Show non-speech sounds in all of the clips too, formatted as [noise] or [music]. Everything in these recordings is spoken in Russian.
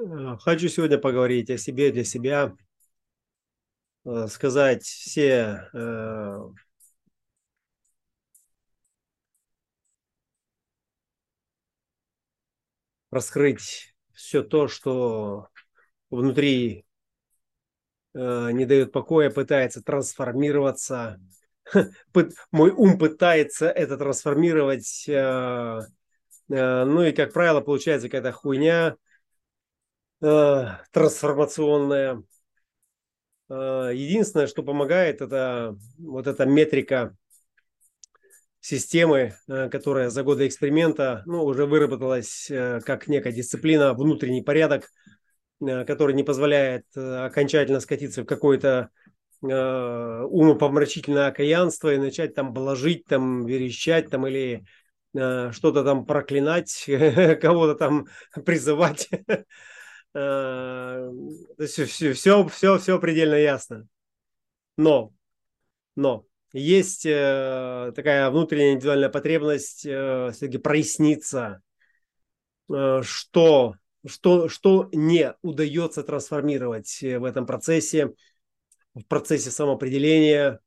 Э, хочу сегодня поговорить о себе для себя, э, сказать все э, раскрыть все то, что внутри не дает покоя, пытается трансформироваться. [laughs] Мой ум пытается это трансформировать. Ну и, как правило, получается какая-то хуйня – Э, трансформационная. Э, единственное, что помогает, это вот эта метрика системы, э, которая за годы эксперимента ну, уже выработалась как некая дисциплина, внутренний порядок, который не позволяет окончательно скатиться в какое-то умопомрачительное окаянство и начать там блажить, там верещать там или что-то там проклинать, [laughs] кого-то там призывать. [laughs] Э, все, все, все, все, предельно ясно. Но, но есть э, такая внутренняя индивидуальная потребность э, все-таки проясниться, что, что, что не удается трансформировать в этом процессе, в процессе самоопределения,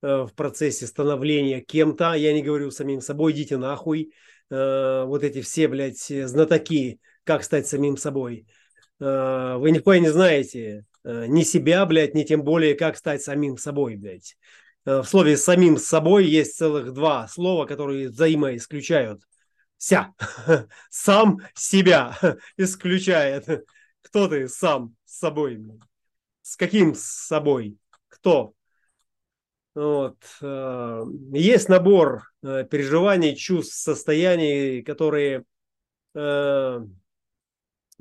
в процессе становления кем-то. Я не говорю самим собой, идите нахуй. Вот эти все, блядь, знатоки, как стать самим собой – вы никакой не знаете э, ни себя, блядь, ни тем более, как стать самим собой, блядь. Э, в слове «самим собой» есть целых два слова, которые взаимоисключают. Ся. [laughs] Сам себя [laughs] исключает. Кто ты сам с собой? С каким с собой? Кто? Вот. Есть набор переживаний, чувств, состояний, которые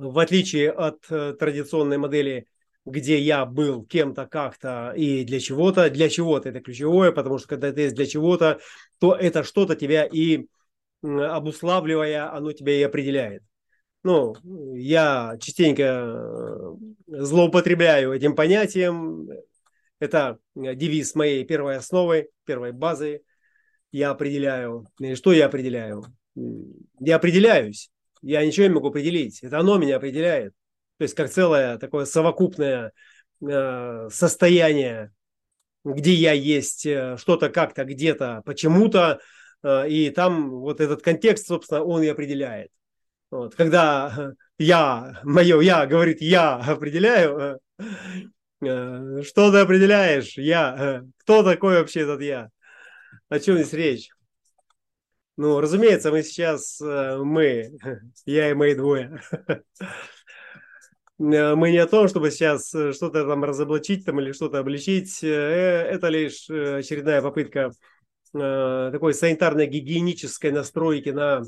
в отличие от э, традиционной модели, где я был кем-то как-то и для чего-то, для чего-то это ключевое, потому что когда ты есть для чего-то, то это что-то тебя и обуславливая, оно тебя и определяет. Ну, я частенько э, злоупотребляю этим понятием. Это девиз моей первой основы, первой базы. Я определяю. Что я определяю? Я определяюсь. Я ничего не могу определить. Это оно меня определяет. То есть как целое такое совокупное э, состояние, где я есть э, что-то как-то, где-то, почему-то. Э, и там вот этот контекст, собственно, он и определяет. Вот. Когда [laughs] я, мое я говорит я [laughs] определяю, э, э, что ты определяешь? Я. Э, кто такой вообще этот я? О чем здесь речь? Ну, разумеется, мы сейчас, э, мы, [laughs] я и мои двое, [laughs] э, мы не о том, чтобы сейчас э, что-то там разоблачить там или что-то обличить. Это лишь очередная попытка такой санитарной гигиенической настройки на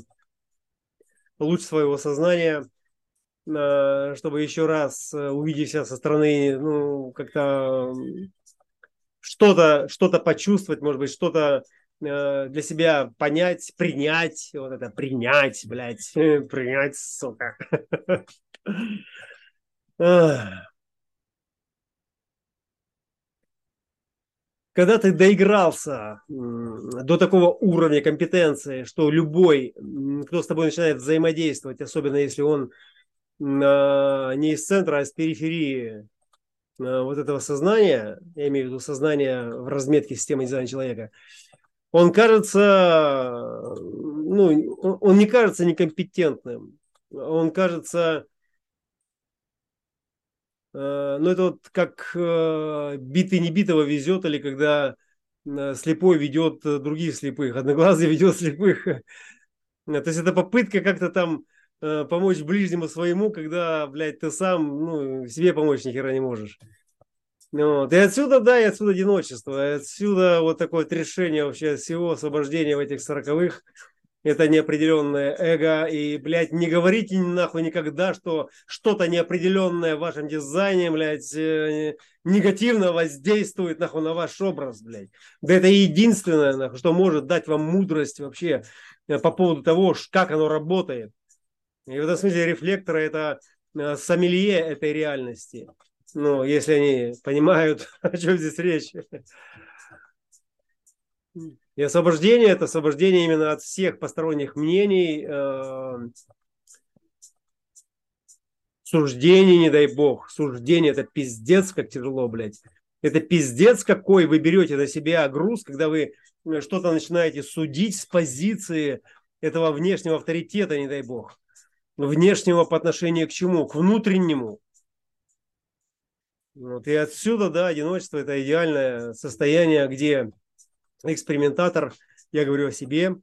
луч своего сознания, чтобы еще раз увидев себя со стороны, ну, как-то что-то что почувствовать, может быть, что-то Э, для себя понять, принять, вот это принять, блядь, принять, сука. [laughs] Когда ты доигрался до такого уровня компетенции, что любой, кто с тобой начинает взаимодействовать, особенно если он не из центра, а из периферии э, вот этого сознания, я имею в виду сознание в разметке системы дизайна человека, он кажется, ну, он не кажется некомпетентным, он кажется, э, ну, это вот как э, битый не битого везет, или когда э, слепой ведет других слепых, одноглазый [laughs] ведет слепых. То есть это попытка как-то там помочь ближнему своему, когда, блядь, ты сам, ну, себе помочь ни хера не можешь. Вот. И отсюда, да, и отсюда одиночество, и отсюда вот такое вот решение вообще всего освобождения в этих сороковых. Это неопределенное эго. И, блядь, не говорите нахуй никогда, что что-то неопределенное в вашем дизайне, блядь, э, негативно воздействует нахуй на ваш образ, блядь. Да это единственное, нахуй, что может дать вам мудрость вообще э, по поводу того, как оно работает. И в этом смысле рефлекторы это э, сомелье этой реальности. Ну, если они понимают, [laughs] о чем здесь речь. И освобождение – это освобождение именно от всех посторонних мнений, э, Суждение, не дай бог. Суждение – это пиздец, как тяжело, блядь. Это пиздец какой вы берете на себя груз, когда вы э, что-то начинаете судить с позиции этого внешнего авторитета, не дай бог. Внешнего по отношению к чему? К внутреннему. Вот. И отсюда, да, одиночество – это идеальное состояние, где экспериментатор, я говорю о себе,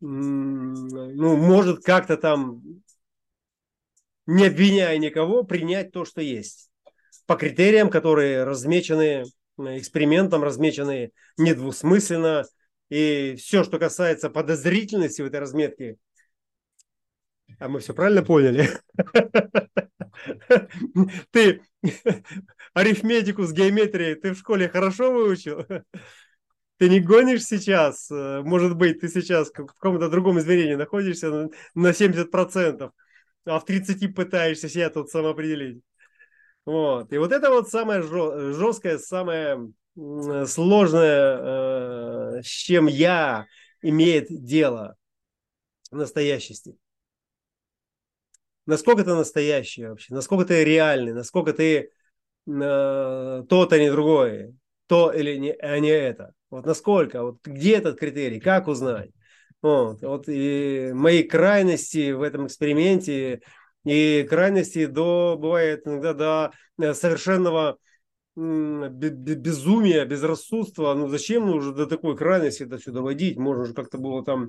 ну, может как-то там, не обвиняя никого, принять то, что есть по критериям, которые размечены экспериментом, размечены недвусмысленно. И все, что касается подозрительности в этой разметке, а мы все правильно поняли? [laughs] Ты [laughs] арифметику с геометрией ты в школе хорошо выучил? [laughs] Ты не гонишь сейчас? Может быть, ты сейчас в каком-то другом измерении находишься на 70%, а в 30 пытаешься себя тут самоопределить. Вот. И вот это вот самое жесткое, самое сложное, э, с чем я имеет дело в настоящести. Насколько ты настоящий вообще, насколько ты реальный, насколько ты э, тот, а не другое, то или не, а не это. Вот насколько, вот где этот критерий, как узнать. Вот, вот и мои крайности в этом эксперименте и крайности до, бывает иногда до э, совершенного безумия, безрассудства. Ну зачем нужно до такой крайности это все доводить? Можно же как-то было там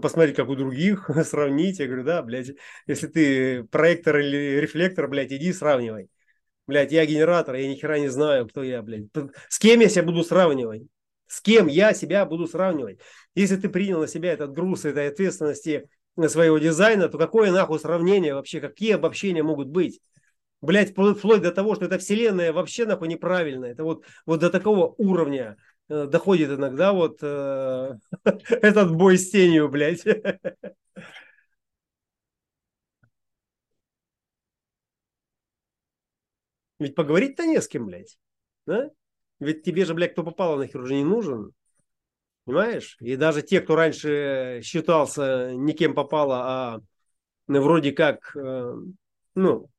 посмотреть, как у других, [laughs] сравнить. Я говорю, да, блядь, если ты проектор или рефлектор, блядь, иди сравнивай. Блядь, я генератор, я ни не знаю, кто я, блядь. С кем я себя буду сравнивать? С кем я себя буду сравнивать? Если ты принял на себя этот груз этой ответственности своего дизайна, то какое нахуй сравнение вообще, какие обобщения могут быть? Блять, вплоть до того, что эта вселенная вообще нахуй неправильная. Это вот, вот до такого уровня э, доходит иногда вот э, [laughs] этот бой с тенью, блядь. [laughs] Ведь поговорить-то не с кем, блядь. Да? Ведь тебе же, блядь, кто попало нахер уже не нужен. Понимаешь? И даже те, кто раньше считался никем попало, а вроде как, э, ну,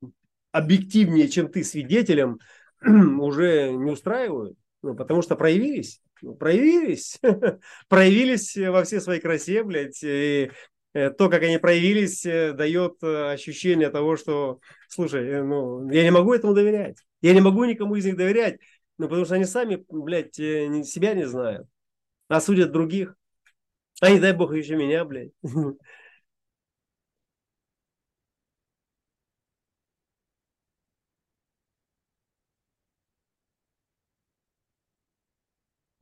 объективнее, чем ты свидетелем, [clears throat] уже не устраивают. Ну, потому что проявились. Ну, проявились. [laughs] проявились во всей своей красе, блядь. И э, то, как они проявились, э, дает ощущение того, что, слушай, ну, я не могу этому доверять. Я не могу никому из них доверять. Ну, потому что они сами, блядь, себя не знают осудят других. А не дай бог еще меня, блядь. [laughs]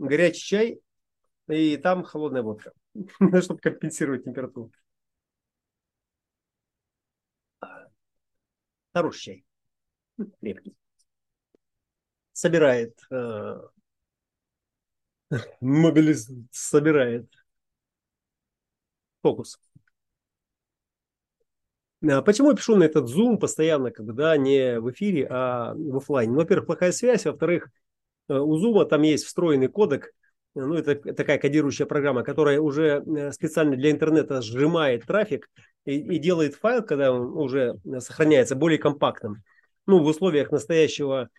Горячий чай и там холодная водка, [laughs] чтобы компенсировать температуру. Хороший чай. Крепкий. Собирает э, Мобилиз собирает. Фокус. А почему я пишу на этот Zoom постоянно, когда не в эфире, а в офлайне? Ну, во-первых, плохая связь, во-вторых, у Zoom там есть встроенный кодек, ну, это такая кодирующая программа, которая уже э, специально для интернета сжимает трафик и, и делает файл, когда он уже сохраняется, более компактным. Ну, в условиях настоящего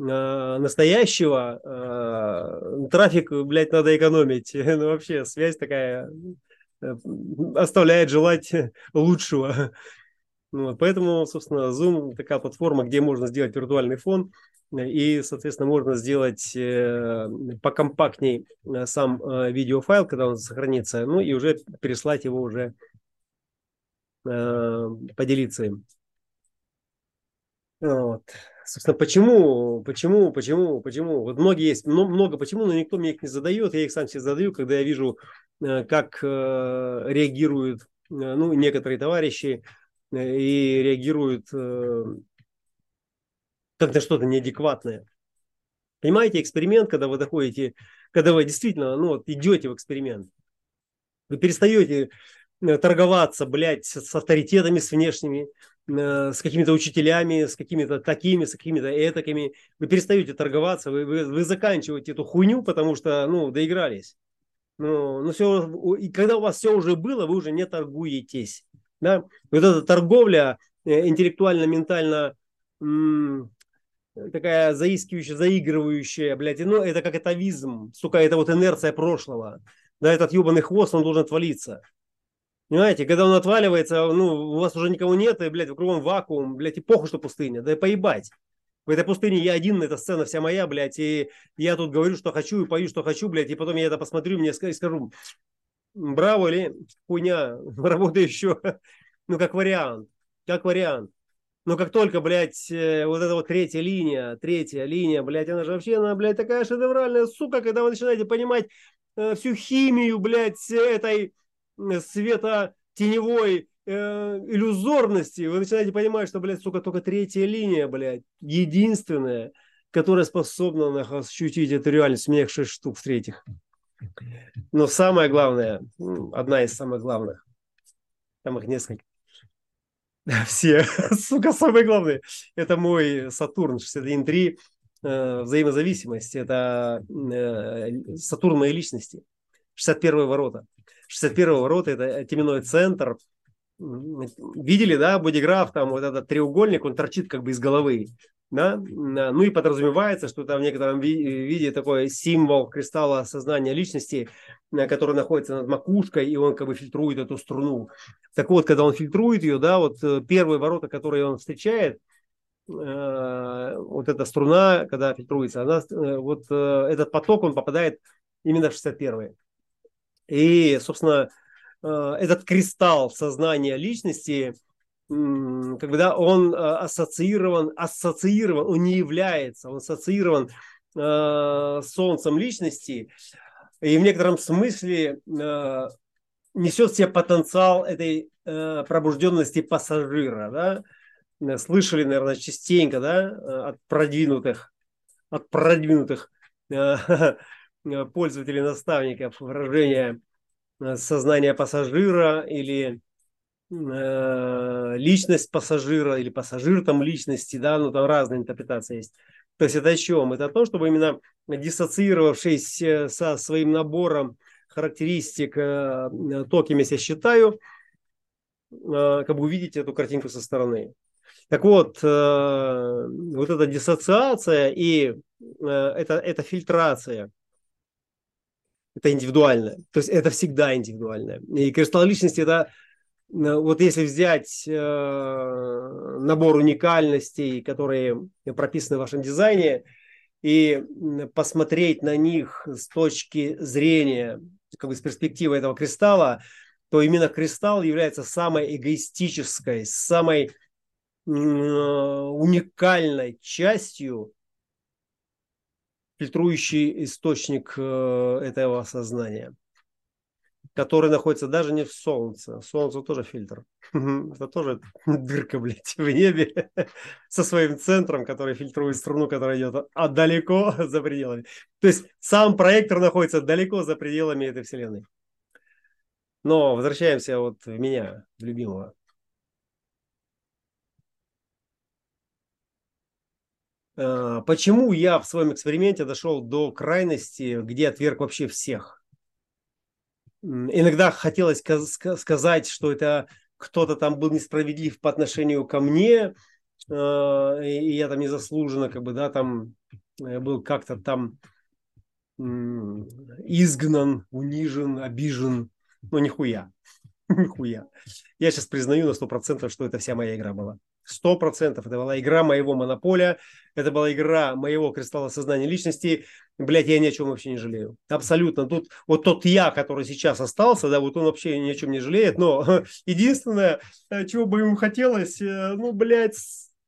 Э, настоящего, э, трафик, блядь, надо экономить. [laughs] Ну, вообще, связь такая э, оставляет желать лучшего. Поэтому, собственно, Zoom такая платформа, где можно сделать виртуальный фон и, соответственно, можно сделать э, покомпактней сам э, видеофайл, когда он сохранится, ну и уже переслать его уже, э, поделиться им. Вот собственно, почему, почему, почему, почему? Вот многие есть, много почему, но никто мне их не задает. Я их сам себе задаю, когда я вижу, э, как э, реагируют э, ну, некоторые товарищи и реагируют как на что-то неадекватное. Понимаете, эксперимент, когда вы доходите, когда вы действительно ну, вот, идете в эксперимент, вы перестаете торговаться, блядь, с авторитетами, с внешними, Э, с какими-то учителями, с какими-то такими, с какими-то этакими. Вы перестаете торговаться, вы, вы, вы заканчиваете эту хуйню, потому что, ну, доигрались. Ну, ну все, и когда у вас все уже было, вы уже не торгуетесь. Да? Вот эта торговля интеллектуально, ментально такая заискивающая, заигрывающая, блядь, ну, это как атовизм, сука, это вот инерция прошлого. Да, этот ебаный хвост, он должен отвалиться. Понимаете, когда он отваливается, ну, у вас уже никого нет, и, блядь, кругом вакуум, блядь, и похуй, что пустыня, да и поебать. В этой пустыне я один, эта сцена вся моя, блядь, и я тут говорю, что хочу, и пою, что хочу, блядь, и потом я это посмотрю, мне скажу, браво или хуйня, [laughs] работа еще, ну, как вариант, как вариант. Но как только, блядь, э, вот эта вот третья линия, третья линия, блядь, она же вообще, она, блядь, такая шедевральная, сука, когда вы начинаете понимать э, всю химию, блядь, этой э, света теневой э, иллюзорности, вы начинаете понимать, что, блядь, сука, только третья линия, блядь, единственная, которая способна нах, ощутить эту реальность. У меня штук в-третьих. Но самое главное, одна из самых главных, там их несколько, [laughs] все, сука, самое главное, это мой Сатурн 61.3, э, взаимозависимость, это э, Сатурн моей личности, 61 ворота. 61 ворота – это теменной центр. Видели, да, бодиграф, там вот этот треугольник, он торчит как бы из головы. Да? Ну и подразумевается, что там в некотором виде такой символ кристалла сознания личности, э, который находится над макушкой, и он как бы фильтрует эту струну. Так вот, когда он фильтрует ее, да, вот э, первые ворота, которые он встречает, э, вот эта струна, когда фильтруется, она, вот этот поток, он попадает именно в 61 И, собственно, этот кристалл сознания личности – когда он э, ассоциирован, ассоциирован, он не является, он ассоциирован э, солнцем личности, и в некотором смысле э, несет в себе потенциал этой э, пробужденности пассажира, да? Слышали, наверное, частенько, да, от продвинутых, от продвинутых [laughs] пользователей наставников выражение сознания пассажира или Э, личность пассажира или пассажир там личности, да, ну там разные интерпретации есть. То есть это о чем? Это о том, чтобы именно диссоциировавшись э, со своим набором характеристик, э, то, кем я себя считаю, как бы увидеть эту картинку со стороны. Так вот, вот эта диссоциация и это, это фильтрация, это индивидуально. То есть это всегда индивидуально. И кристалл личности – это Э, вот если взять э, набор уникальностей, которые прописаны в вашем дизайне, и посмотреть на них с точки зрения, как бы с перспективы этого кристалла, то именно кристалл является самой эгоистической, самой э, уникальной частью, фильтрующий источник э, этого сознания который находится даже не в Солнце. Солнце тоже фильтр. Это тоже [laughs] дырка, блядь, в небе [laughs] со своим центром, который фильтрует струну, которая идет а далеко [laughs] за пределами. То есть сам проектор находится далеко за пределами этой вселенной. Но возвращаемся вот в меня, в любимого. А, почему я в своем эксперименте дошел до крайности, где отверг вообще всех? Иногда хотелось сказать, что это кто-то там был несправедлив по отношению ко мне, э, и я там незаслуженно, как бы, да, там э, был как-то там изгнан, унижен, обижен, но нихуя, [laughs] нихуя. Я сейчас признаю на сто процентов, что это вся моя игра была. Сто процентов. Это была игра моего монополя, это была игра моего кристалла сознания личности. Блять, я ни о чем вообще не жалею. Абсолютно. Тут вот тот я, который сейчас остался, да, вот он вообще ни о чем не жалеет. Но [laughs] единственное, э, чего бы ему хотелось, э, ну, блядь,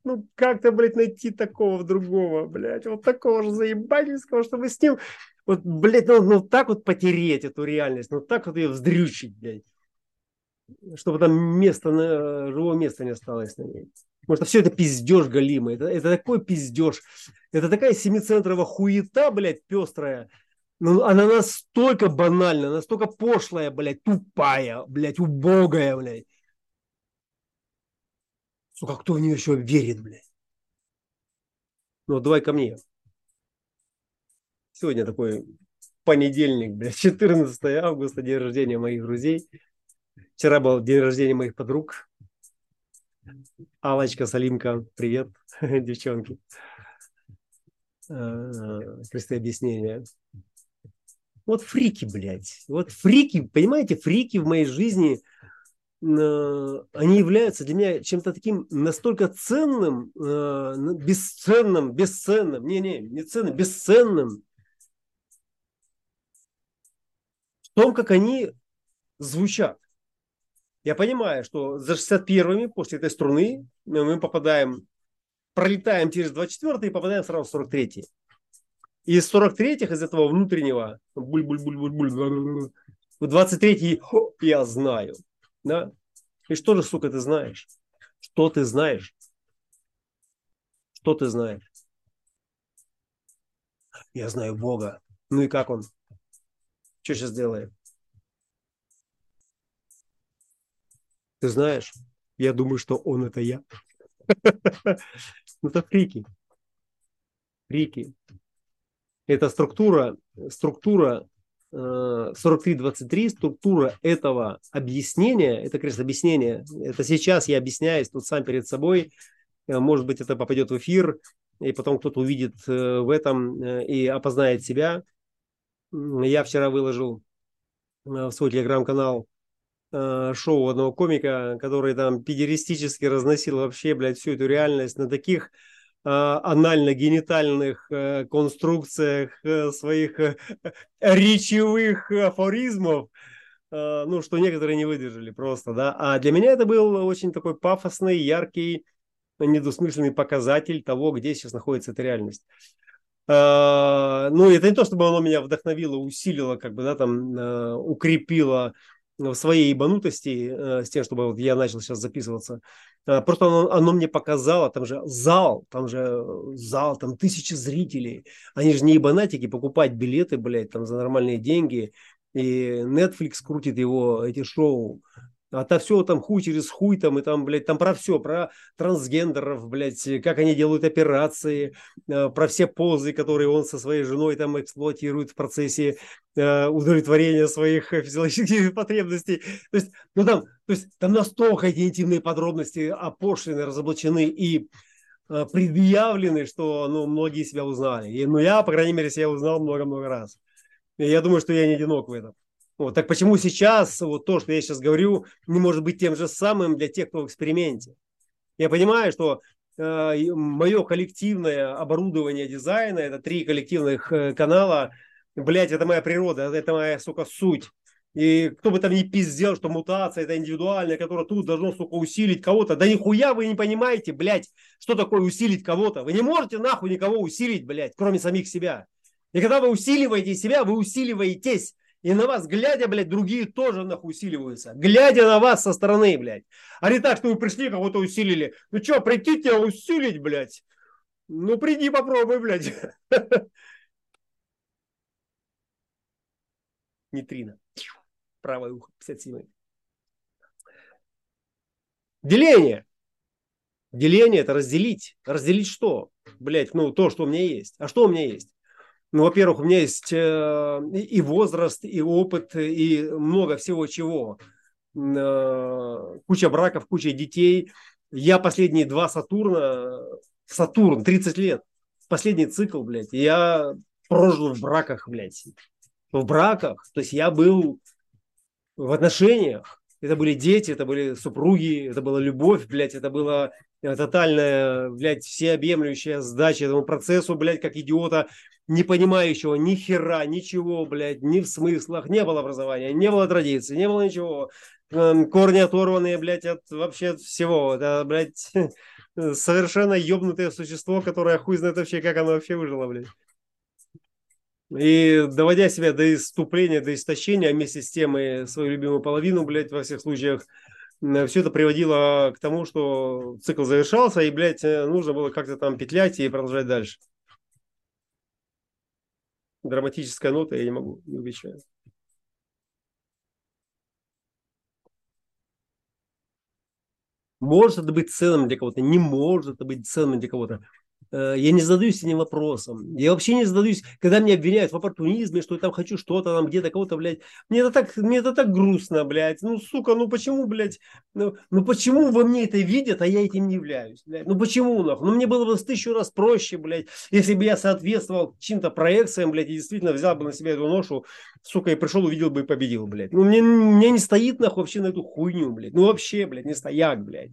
ну, как-то, блядь, найти такого другого, блядь, вот такого же заебательского, чтобы с ним, вот, блядь, ну, ну так вот потереть эту реальность, ну, так вот ее вздрючить, блядь чтобы там места, живого места не осталось на ней. Потому что все это пиздеж галимый. Это, это такой пиздеж. Это такая семицентровая хуета, блядь, пестрая. Ну, она настолько банальная, настолько пошлая, блядь, тупая, блядь, убогая, блядь. Сука, кто в нее еще верит, блядь? Ну, давай ко мне. Сегодня такой понедельник, блядь, 14 августа, день рождения моих друзей. Вчера был день рождения моих подруг. Алочка, Салимка, привет, [laughs] девчонки. Простые объяснения. Вот фрики, блядь. Вот фрики, понимаете, фрики в моей жизни, они являются для меня чем-то таким настолько ценным, бесценным, бесценным, не-не, не ценным, бесценным, в том, как они звучат. Я понимаю, что за 61-ми после этой струны мы попадаем, пролетаем через 24 и попадаем сразу в 43-й. И из 43-х, из этого внутреннего, буль-буль-буль-буль-буль, в 23-й я знаю. Да? И что же, сука, ты знаешь? Что ты знаешь? Что ты знаешь? Я знаю Бога. Ну и как он? Что сейчас делает? Ты знаешь, я думаю, что он это я. Ну, это фрики. Фрики. Это структура, структура 43-23, э, структура этого объяснения, это, конечно, объяснение, это сейчас я объясняюсь тут сам перед собой, э, может быть, это попадет в эфир, и потом кто-то увидит э, в этом и опознает себя. Я вчера выложил в свой телеграм-канал Э, шоу одного комика, который там педеристически разносил вообще, блядь, всю эту реальность на таких э, анально-генитальных э, конструкциях своих речевых афоризмов, ну, что некоторые не выдержали просто, да. А для меня это был очень такой пафосный, яркий, недосмысленный показатель того, где сейчас находится эта реальность. Ну, это не то, чтобы оно меня вдохновило, усилило, как бы, да, там, укрепило в своей ебанутости э, с тем, чтобы вот я начал сейчас записываться. Э, просто оно, оно мне показало, там же зал, там же зал, там тысячи зрителей. Они же не ебанатики, покупать билеты, блядь, там за нормальные деньги. И Netflix крутит его, эти шоу все там хуй через хуй, там, и там, блядь, там про все, про трансгендеров, блядь, как они делают операции, э, про все позы, которые он со своей женой там эксплуатирует в процессе э, удовлетворения своих физиологических [laughs] потребностей. То есть, ну там, то есть, там настолько эти интимные подробности опошлены, разоблачены и э, предъявлены, что ну, многие себя узнали. И, ну, я, по крайней мере, себя узнал много-много раз. И я думаю, что я не одинок в этом. Вот, так почему сейчас вот то, что я сейчас говорю, не может быть тем же самым для тех, кто в эксперименте? Я понимаю, что э, мое коллективное оборудование дизайна, это три коллективных э, канала, блядь, это моя природа, это моя, сука, суть. И кто бы там ни пиздел, что мутация это индивидуальная, которая тут должно, сука, усилить кого-то. Да нихуя вы не понимаете, блядь, что такое усилить кого-то. Вы не можете нахуй никого усилить, блядь, кроме самих себя. И когда вы усиливаете себя, вы усиливаетесь. И на вас, глядя, блядь, другие тоже нахуй усиливаются. Глядя на вас со стороны, блядь. А не так, что вы пришли, кого-то усилили. Ну что, прийти тебя усилить, блядь? Ну приди попробуй, блядь. [laughs] Нейтрино. Правое ухо, 57. Деление. Деление это разделить. Разделить что? Блять, ну то, что у меня есть. А что у меня есть? Ну, во-первых, у меня есть э, и возраст, и опыт, и много всего чего. Э, куча браков, куча детей. Я последние два Сатурна, Сатурн, 30 лет, последний цикл, блядь, я прожил в браках, блядь. В браках, то есть я был в отношениях. Это были дети, это были супруги, это была любовь, блядь, это была тотальная, блядь, всеобъемлющая сдача этому процессу, блядь, как идиота не понимающего ни хера, ничего, блядь, ни в смыслах, не было образования, не было традиции, не было ничего. Эм, корни оторванные, блядь, от вообще всего. Это, блядь, [laughs] совершенно ебнутое существо, которое хуй знает вообще, как оно вообще выжило, блядь. И доводя себя до иступления, до истощения, а вместе с тем и свою любимую половину, блядь, во всех случаях, все это приводило к тому, что цикл завершался, и, блядь, нужно было как-то там петлять и продолжать дальше драматическая нота, я не могу, не обещаю. Может быть ценным для кого-то, не может быть ценным для кого-то. Э, я не задаюсь этим вопросом. Я вообще не задаюсь, когда меня обвиняют в оппортунизме, что я там хочу что-то, там где-то кого-то, блядь. Мне это так, мне это так грустно, блядь. Ну, сука, ну почему, блядь, ну, ну почему во мне это видят, а я этим не являюсь, блядь? Ну почему, нахуй? Ну мне было бы в тысячу раз проще, блядь, если бы я соответствовал чьим-то проекциям, блядь, и действительно взял бы на себя эту ношу, сука, и пришел, увидел бы и победил, блядь. Ну мне, мне не стоит, нахуй, вообще на эту хуйню, блядь. Ну вообще, блядь, не стояк, блядь.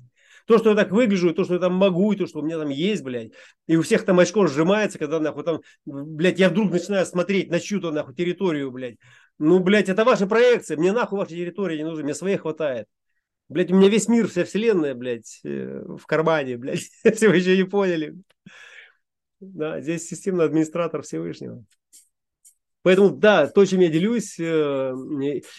То, что я так выгляжу, то, что я там могу, и то, что у меня там есть, блядь. И у всех там очко сжимается, когда, нахуй, там, блядь, я вдруг начинаю смотреть на чью-то, нахуй, территорию, блядь. Ну, блядь, это ваша проекция. Мне нахуй ваша территория не нужна, мне своей хватает. Блядь, у меня весь мир, вся вселенная, блядь, э, в кармане, блядь. [laughs] Если вы еще не поняли. Да, здесь системный администратор Всевышнего. Поэтому, да, то, чем я делюсь, э,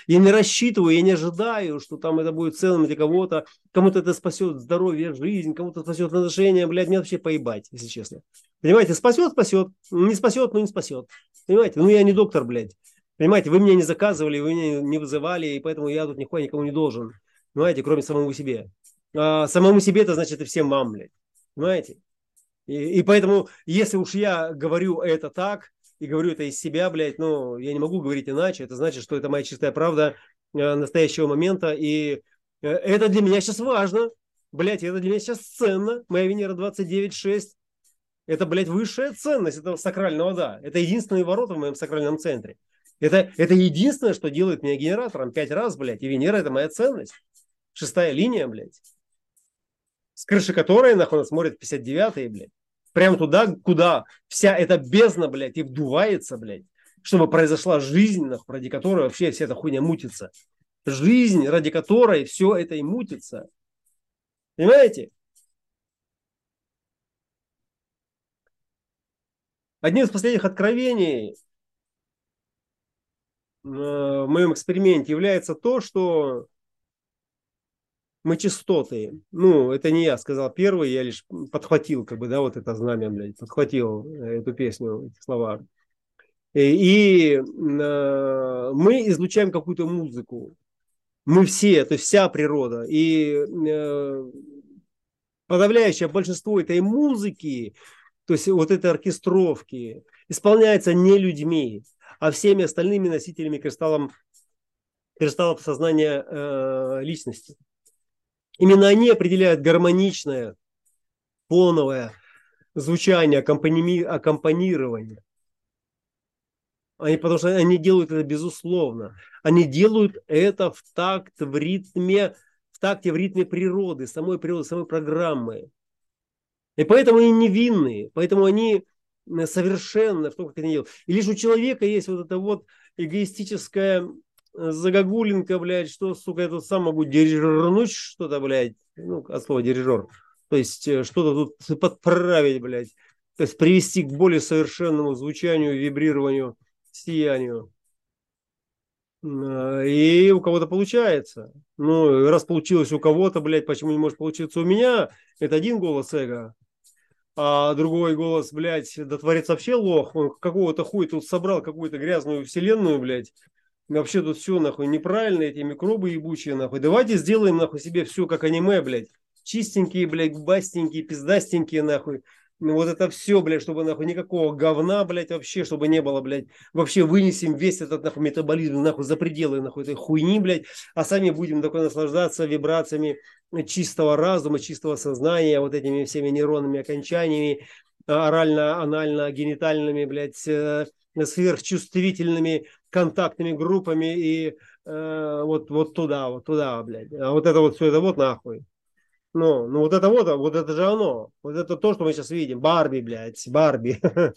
я не рассчитываю, я не ожидаю, что там это будет ценным для кого-то. Кому-то это спасет здоровье, жизнь, кому-то спасет отношения. Блядь, мне вообще поебать, если честно. Понимаете, спасет, спасет. Не спасет, но не спасет. Понимаете, ну я не доктор, блядь. Понимаете, вы меня не заказывали, вы меня не вызывали, и поэтому я тут нихуя никому не должен. Понимаете, кроме самому себе. А самому себе это значит и всем вам, блядь. Понимаете? И, и поэтому, если уж я говорю это так, и говорю это из себя, блядь, ну, я не могу говорить иначе, это значит, что это моя чистая правда э, настоящего момента, и э, это для меня сейчас важно, блядь, это для меня сейчас ценно, моя Венера 29.6, это, блядь, высшая ценность этого сакрального да, это единственные ворота в моем сакральном центре. Это, это единственное, что делает меня генератором пять раз, блядь, и Венера это моя ценность. Шестая линия, блядь. С крыши которой, нахуй, смотрит 59-е, блядь. Прямо туда, куда вся эта бездна, блядь, и вдувается, блядь. Чтобы произошла жизнь, ради которой вообще вся эта хуйня мутится. Жизнь, ради которой все это и мутится. Понимаете? Одним из последних откровений э, в моем эксперименте является то, что мы частоты. Ну, это не я сказал первый, я лишь подхватил, как бы, да, вот это знамя, блядь, подхватил э, эту песню, эти слова. И, и э, мы излучаем какую-то музыку. Мы все, то есть вся природа. И э, подавляющее большинство этой музыки, то есть вот этой оркестровки, исполняется не людьми, а всеми остальными носителями кристаллом, кристаллов сознания э, личности. Именно они определяют гармоничное, полное звучание, аккомпани... аккомпанирование. Они, потому что они делают это безусловно. Они делают это в такт, в ритме, в такте, в ритме природы, самой природы, самой программы. И поэтому они невинные, поэтому они совершенно в том, как они делают. И лишь у человека есть вот это вот эгоистическое загогулинка, блядь, что, сука, я тут сам могу дирижернуть что-то, блядь, ну, от слова дирижер, то есть э, что-то тут подправить, блядь, то есть привести к более совершенному звучанию, вибрированию, сиянию. А, и у кого-то получается. Ну, раз получилось у кого-то, блядь, почему не может получиться у меня? Это один голос эго. А другой голос, блядь, да творец вообще лох. Он какого-то хуя тут собрал какую-то грязную вселенную, блядь вообще тут все нахуй неправильно, эти микробы ебучие нахуй. Давайте сделаем нахуй себе все как аниме, блядь. Чистенькие, блядь, бастенькие, пиздастенькие нахуй. Ну вот это все, блядь, чтобы нахуй никакого говна, блядь, вообще, чтобы не было, блядь. Вообще вынесем весь этот нахуй метаболизм нахуй за пределы нахуй этой хуйни, блядь. А сами будем такой наслаждаться вибрациями чистого разума, чистого сознания, вот этими всеми нейронными окончаниями, орально, анально, генитальными, блядь, э, сверхчувствительными контактными группами и э, вот, вот туда, вот туда, блядь. А вот это вот все это вот нахуй. Ну, ну вот это вот, вот это же оно. Вот это то, что мы сейчас видим. Барби, блядь, Барби. [laughs]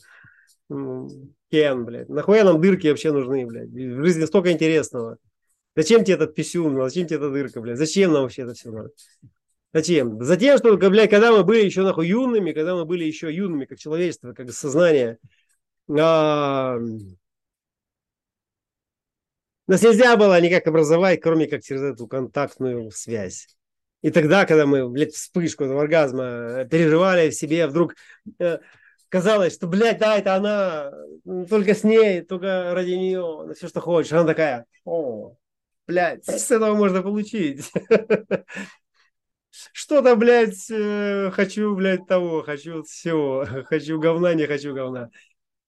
Кен, блядь. Нахуя нам дырки вообще нужны, блядь? В жизни столько интересного. Зачем тебе этот писюн? Зачем тебе эта дырка, блядь? Зачем нам вообще это все надо? Зачем? Затем, что, блядь, когда мы были еще нахуй юными, когда мы были еще юными, как человечество, как сознание, а, нас нельзя было никак образовать, кроме как через эту контактную связь. И тогда, когда мы, блядь, вспышку этого оргазма переживали в себе, вдруг э, казалось, что, блядь, да, это она, только с ней, только ради нее, на все, что хочешь. Она такая, о, блядь, [laughs] с этого можно получить. Что [laughs] что-то, блядь, э, хочу, блядь, того, хочу всего. [laughs] Хочу говна, не хочу говна.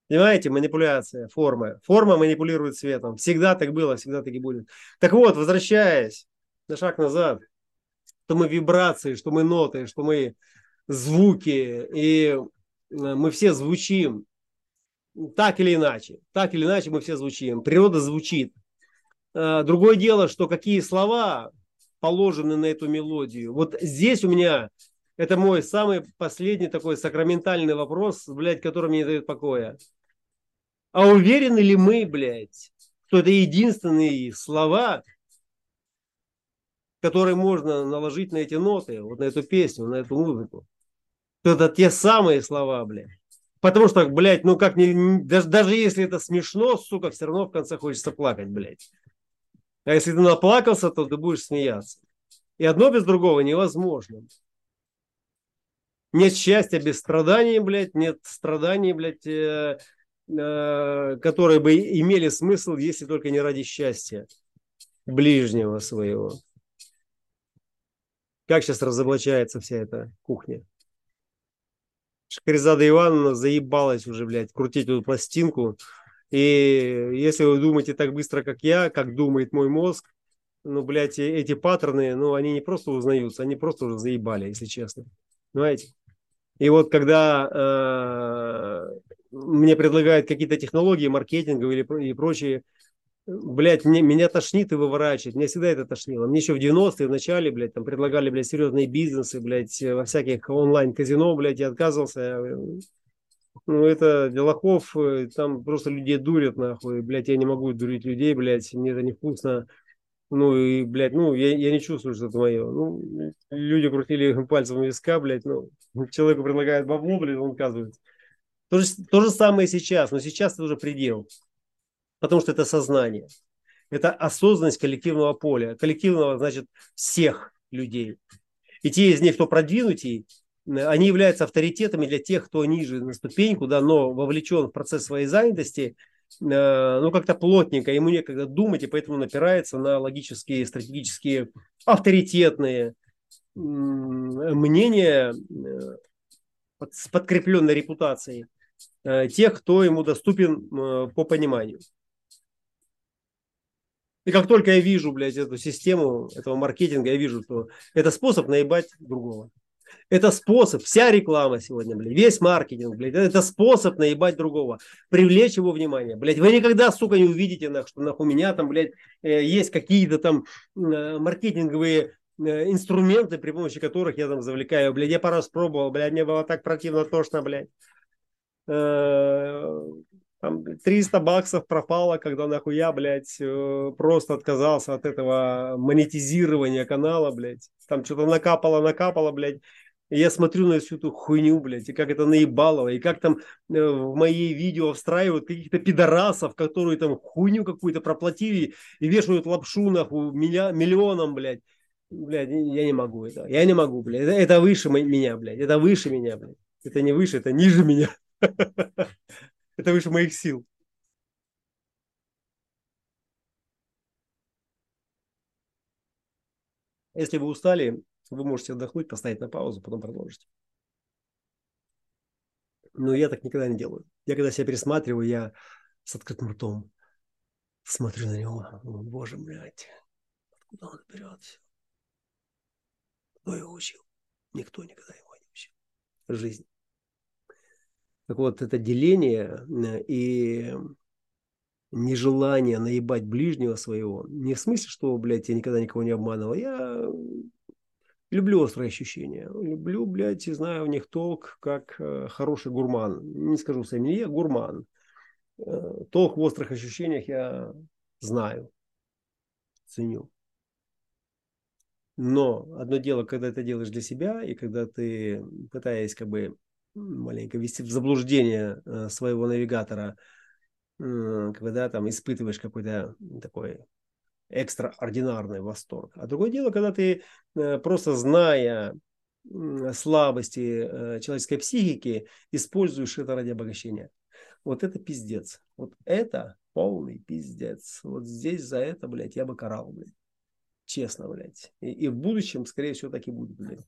Понимаете, манипуляция, форма. Форма манипулирует светом. Всегда так было, всегда так и будет. Так вот, возвращаясь на шаг назад, что мы вибрации, что мы ноты, что мы звуки, и э, мы все звучим так или иначе. Так или иначе мы все звучим. Природа звучит. Э, другое дело, что какие слова положены на эту мелодию. Вот здесь у меня, это мой самый последний такой сакраментальный вопрос, блядь, который мне не дает покоя. А уверены ли мы, блядь, что это единственные слова, которые можно наложить на эти ноты, вот на эту песню, на эту музыку? Это те самые слова, блядь. Потому что, блядь, ну как не, даже, даже если это смешно, сука, все равно в конце хочется плакать, блядь. А если ты наплакался, то ты будешь смеяться. И одно без другого невозможно. Нет счастья без страданий, блядь, нет страданий, блядь, Э, которые бы имели смысл, если только не ради счастья ближнего своего. Как сейчас разоблачается вся эта кухня? Шахризада Ивановна заебалась уже, блядь, крутить эту пластинку. И если вы думаете так быстро, как я, как думает мой мозг, ну, блядь, эти паттерны, ну, они не просто узнаются, они просто уже заебали, если честно. Понимаете? И вот когда э, мне предлагают какие-то технологии маркетинговые или и прочие, блядь, мне, меня тошнит и выворачивает. Мне всегда это тошнило. Мне еще в 90-е в начале, блядь, там предлагали, блядь, серьезные бизнесы, блядь, во всяких онлайн-казино, блядь, я отказывался. Ну, это для лохов, э, там просто людей дурят, нахуй. Блядь, я не могу дурить людей, блядь, мне это невкусно. Ну и, блядь, ну, я, я не чувствую, что это мое. Ну, люди крутили пальцем виска, блядь, ну, [laughs] человеку предлагают бабло, блядь, он отказывается. То же, то же самое сейчас, но сейчас это уже предел. Потому что это сознание. Это осознанность коллективного поля. Коллективного, значит, всех людей. И те из них, кто продвинутый, они являются авторитетами для тех, кто ниже на ступеньку, да, но вовлечен в процесс своей занятости, э, ну, как-то плотненько, ему некогда думать, и поэтому напирается на логические, стратегические, авторитетные мнения э, с подкрепленной репутацией. Э, тех, кто ему доступен э, по пониманию. И как только я вижу, блядь, эту систему этого маркетинга, я вижу, что это способ наебать другого. Это способ, вся реклама сегодня, блядь, весь маркетинг, блядь, это способ наебать другого, привлечь его внимание, блядь. Вы никогда, сука, не увидите, нах, что нах, у меня там, блядь, э, есть какие-то там маркетинговые инструменты, при помощи которых я там завлекаю, блядь, я пару раз пробовал, блядь, мне было так противно, тошно, блядь. Э, там 300 баксов пропало, когда нахуя, блядь, э, просто отказался от этого монетизирования канала, блядь. Там что-то накапало, накапало, блядь. И я смотрю на всю эту хуйню, блядь, и как это наебалово, и как там э, в мои видео встраивают каких-то пидорасов, которые там хуйню какую-то проплатили и вешают лапшу нахуй милля, миллионам, блядь. Блядь, я не могу это. Я не могу, блядь. Это, это выше меня, блядь. Это выше меня, блядь. Это не выше, это ниже меня. [laughs] Это выше моих сил. Если вы устали, вы можете отдохнуть, поставить на паузу, потом продолжить. Но я так никогда не делаю. Я когда себя пересматриваю, я с открытым ртом смотрю на него. Боже, блядь, откуда он берет Кто его учил? Никто никогда его не учил. Жизнь. Так вот, это деление э, и нежелание наебать ближнего своего, не в смысле, что, блядь, я никогда никого не обманывал, я люблю острые ощущения, люблю, блядь, и знаю в них толк, как э, хороший гурман, не скажу я гурман, э, толк в острых ощущениях я знаю, ценю. Но одно дело, когда ты делаешь для себя, и когда ты, пытаясь как бы маленько ввести в заблуждение э, своего навигатора, когда там испытываешь какой-то такой экстраординарный восторг. А другое дело, когда ты э, просто зная слабости э, человеческой психики, используешь это ради обогащения. Вот это пиздец. Вот это полный пиздец. Вот здесь за это, блядь, я бы карал, блядь. Честно, блядь. И, и в будущем, скорее всего, так и будет, блядь.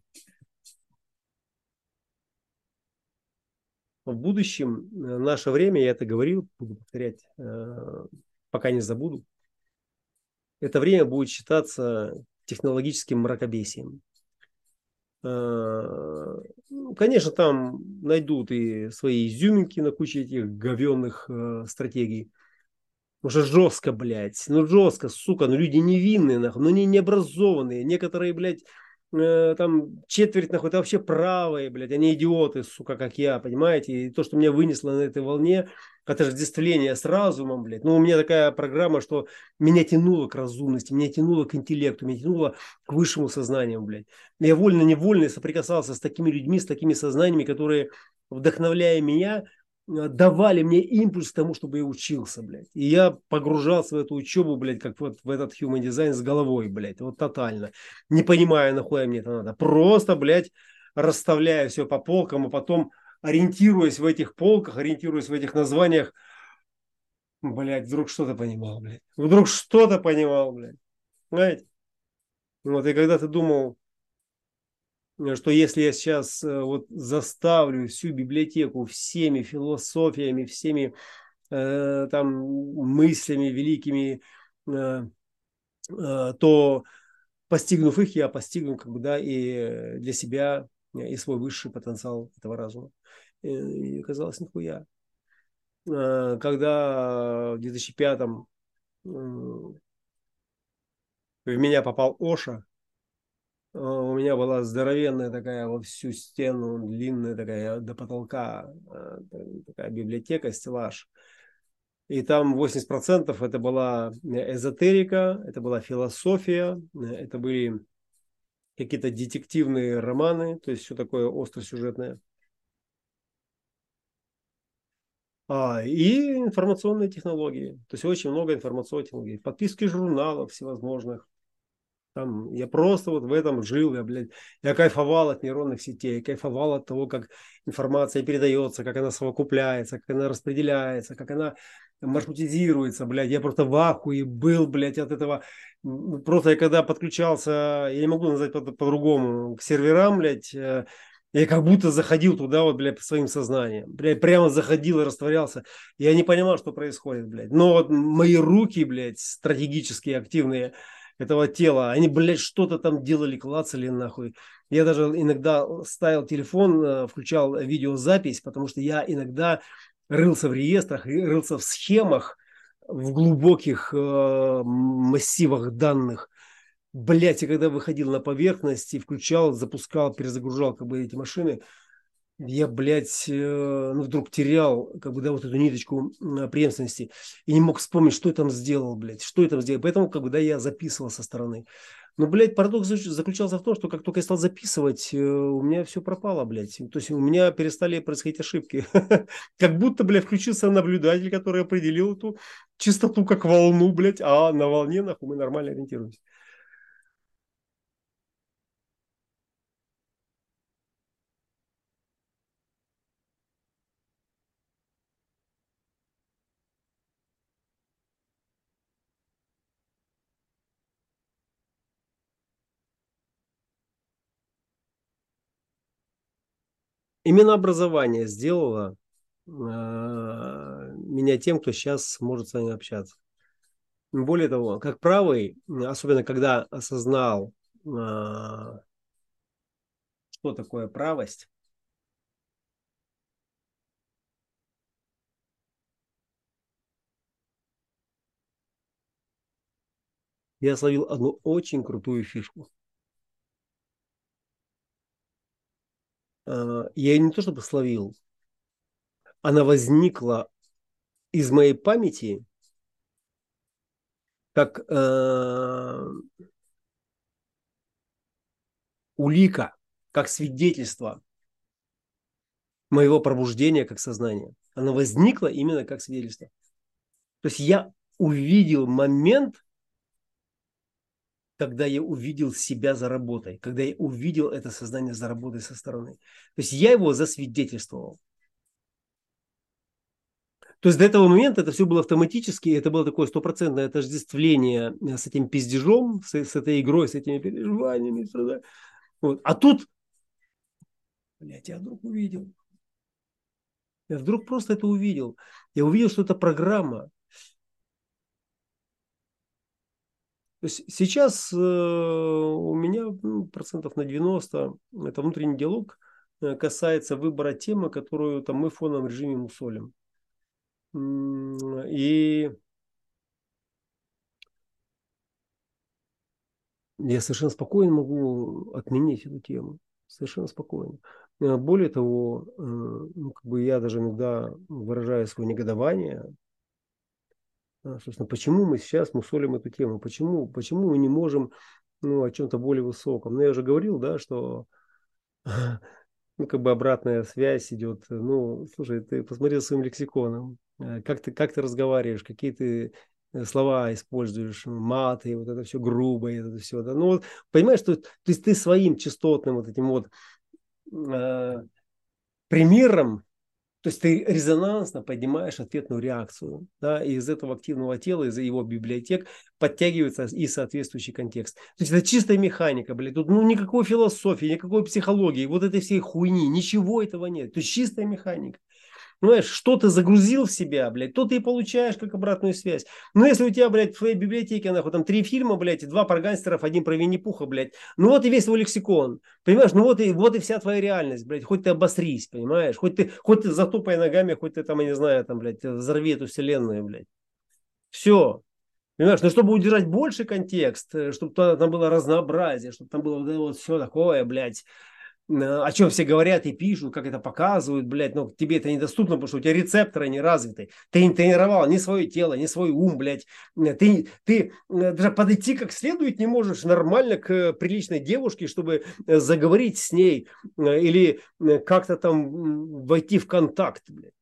В будущем, э, наше время, я это говорил, буду повторять, э, пока не забуду, это время будет считаться технологическим мракобесием. Э, ну, конечно, там найдут и свои изюминки на куче этих говенных стратегий. Уже жестко, блядь. Ну жестко, сука. Ну люди невинные, нахуй. Ну не необразованные. Некоторые, блядь, э, там четверть, нахуй, это вообще правые, блядь. Они идиоты, сука, как я, понимаете? И то, что меня вынесло на этой волне, отождествление с разумом, блядь. Ну, у меня такая программа, что меня тянуло к разумности, меня тянуло к интеллекту, меня тянуло к высшему сознанию, блядь. Я вольно-невольно соприкасался с такими людьми, с такими сознаниями, которые, вдохновляя меня, давали мне импульс к тому, чтобы я учился, блядь. И я погружался в эту учебу, блядь, как вот в этот human design с головой, блядь, вот тотально. Не понимая, нахуя мне это надо. Просто, блядь, расставляя все по полкам, а потом ориентируясь в этих полках, ориентируясь в этих названиях, блядь, вдруг что-то понимал, блядь. Вдруг что-то понимал, блядь. Знаете? Вот, и когда ты думал, Э, что если я сейчас э, вот заставлю всю библиотеку всеми философиями, всеми э, там мыслями великими, э, э, то постигнув их, я постигну как бы, да, и для себя и свой высший потенциал этого разума. И оказалось, нихуя. Когда в 2005-м в меня попал Оша, у меня была здоровенная такая во всю стену, длинная такая до потолка а, такая библиотека, стеллаж. И там 80% это была эзотерика, это была философия, это были какие-то детективные романы, то есть все такое остросюжетное. А, и информационные технологии. То есть очень много информационных технологий. Подписки журналов всевозможных. Там, я просто вот в этом жил, я, блядь, я кайфовал от нейронных сетей, я кайфовал от того, как информация передается, как она совокупляется, как она распределяется, как она маршрутизируется, блядь, я просто в ахуе был, блядь, от этого. Просто я когда подключался, я не могу назвать по- по-другому, к серверам, блядь, э, я как будто заходил туда вот, блядь, по своим сознанием. Блядь, прямо заходил и растворялся. Я не понимал, что происходит, блядь. Но вот мои руки, блядь, стратегические, активные, этого тела. Они, блядь, что-то там делали, клацали нахуй. Я даже иногда ставил телефон, э, включал видеозапись, потому что я иногда рылся в реестрах, рылся в схемах, в глубоких э, массивах данных. Блять, и когда выходил на поверхность и включал, запускал, перезагружал как бы эти машины, я, блядь, э, ну, вдруг терял, как бы, да, вот эту ниточку преемственности и не мог вспомнить, что я там сделал, блядь, что я там сделал. Поэтому, как бы, да, я записывал со стороны. Но, блядь, парадокс заключался в том, что как только я стал записывать, э, у меня все пропало, блядь. То есть у меня перестали происходить ошибки. [laughs] Как будто, блядь, включился наблюдатель, который определил эту частоту как волну, блядь, а на волне, нахуй, мы нормально ориентируемся. Именно образование сделало э, меня тем, кто сейчас может с вами общаться. Более того, как правый, особенно когда осознал, э, что такое правость, я словил одну очень крутую фишку. Я ее не то чтобы словил, она возникла из моей памяти как э, улика, как свидетельство моего пробуждения как сознания. Она возникла именно как свидетельство. То есть я увидел момент, когда я увидел себя за работой, когда я увидел это сознание за работой со стороны. То есть я его засвидетельствовал. То есть до этого момента это все было автоматически, это было такое стопроцентное отождествление э, с этим пиздежом, с, с этой игрой, с этими переживаниями. Вот. А тут, блядь, я вдруг увидел. Я вдруг просто это увидел. Я увидел, что это программа. То есть сейчас э, у меня ну, процентов на 90 это внутренний диалог э, касается выбора темы, которую там, мы в фоновом режиме мусолим. И я совершенно спокойно могу отменить эту тему. Совершенно спокойно. Э, более того, ну, как бы я даже иногда выражаю свое негодование. А, собственно, почему мы сейчас мусолим эту тему? Почему, почему мы не можем ну, о чем-то более высоком? Ну, я уже говорил, да, что [laughs] ну, как бы обратная связь идет. Ну, слушай, ты посмотри своим лексиконом. Э, как ты, как ты разговариваешь, какие ты э, слова используешь, маты, вот это все грубое, это все. Да? Ну, вот, понимаешь, что то есть ты своим частотным вот этим вот э, примером, то есть ты резонансно поднимаешь ответную реакцию, да, и из этого активного тела, из его библиотек подтягивается и соответствующий контекст. То есть это чистая механика, блядь, тут ну никакой философии, никакой психологии, вот этой всей хуйни, ничего этого нет, то есть чистая механика. Понимаешь, что ты загрузил в себя, блядь, то ты и получаешь как обратную связь. Но если у тебя, блядь, в твоей библиотеке, нахуй, там три фильма, блядь, два про гангстеров, один про Винни-Пуха, блядь, ну вот и весь твой лексикон, понимаешь, ну вот и, вот и вся твоя реальность, блядь, хоть ты обосрись, понимаешь, хоть ты, хоть ты затопай ногами, хоть ты там, я не знаю, там, блядь, взорви эту вселенную, блядь. Все, Понимаешь, но чтобы удержать больше контекст, э, чтобы там было разнообразие, чтобы там было вот, вот все такое, блядь, о чем все говорят и пишут, как это показывают, блядь, но тебе это недоступно, потому что у тебя рецепторы не развиты. Ты не тренировал ни свое тело, ни свой ум, блядь. Ты, ты э, даже подойти как следует не можешь нормально к приличной девушке, чтобы э, заговорить с ней э, или как-то там войти в контакт, блядь.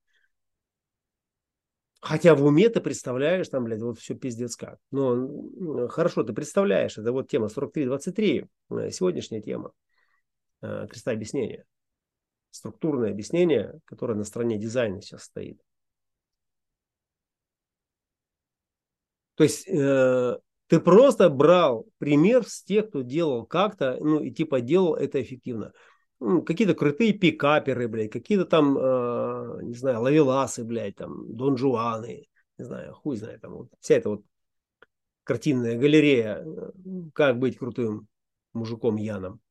Хотя в уме ты представляешь, там, блядь, вот все пиздец как. Но хорошо, ты представляешь, это вот тема 43-23, сегодняшняя тема. Э, креста объяснения. Структурное объяснение, которое на стороне дизайна сейчас стоит. То есть э, ты просто брал пример с тех, кто делал как-то, ну и типа делал это эффективно. Ну, какие-то крутые пикаперы, блядь, какие-то там, э, не знаю, лавеласы, блядь, там, Дон Жуаны, не знаю, хуй знает, там, вот, вся эта вот картинная галерея, э, как быть крутым мужиком Яном.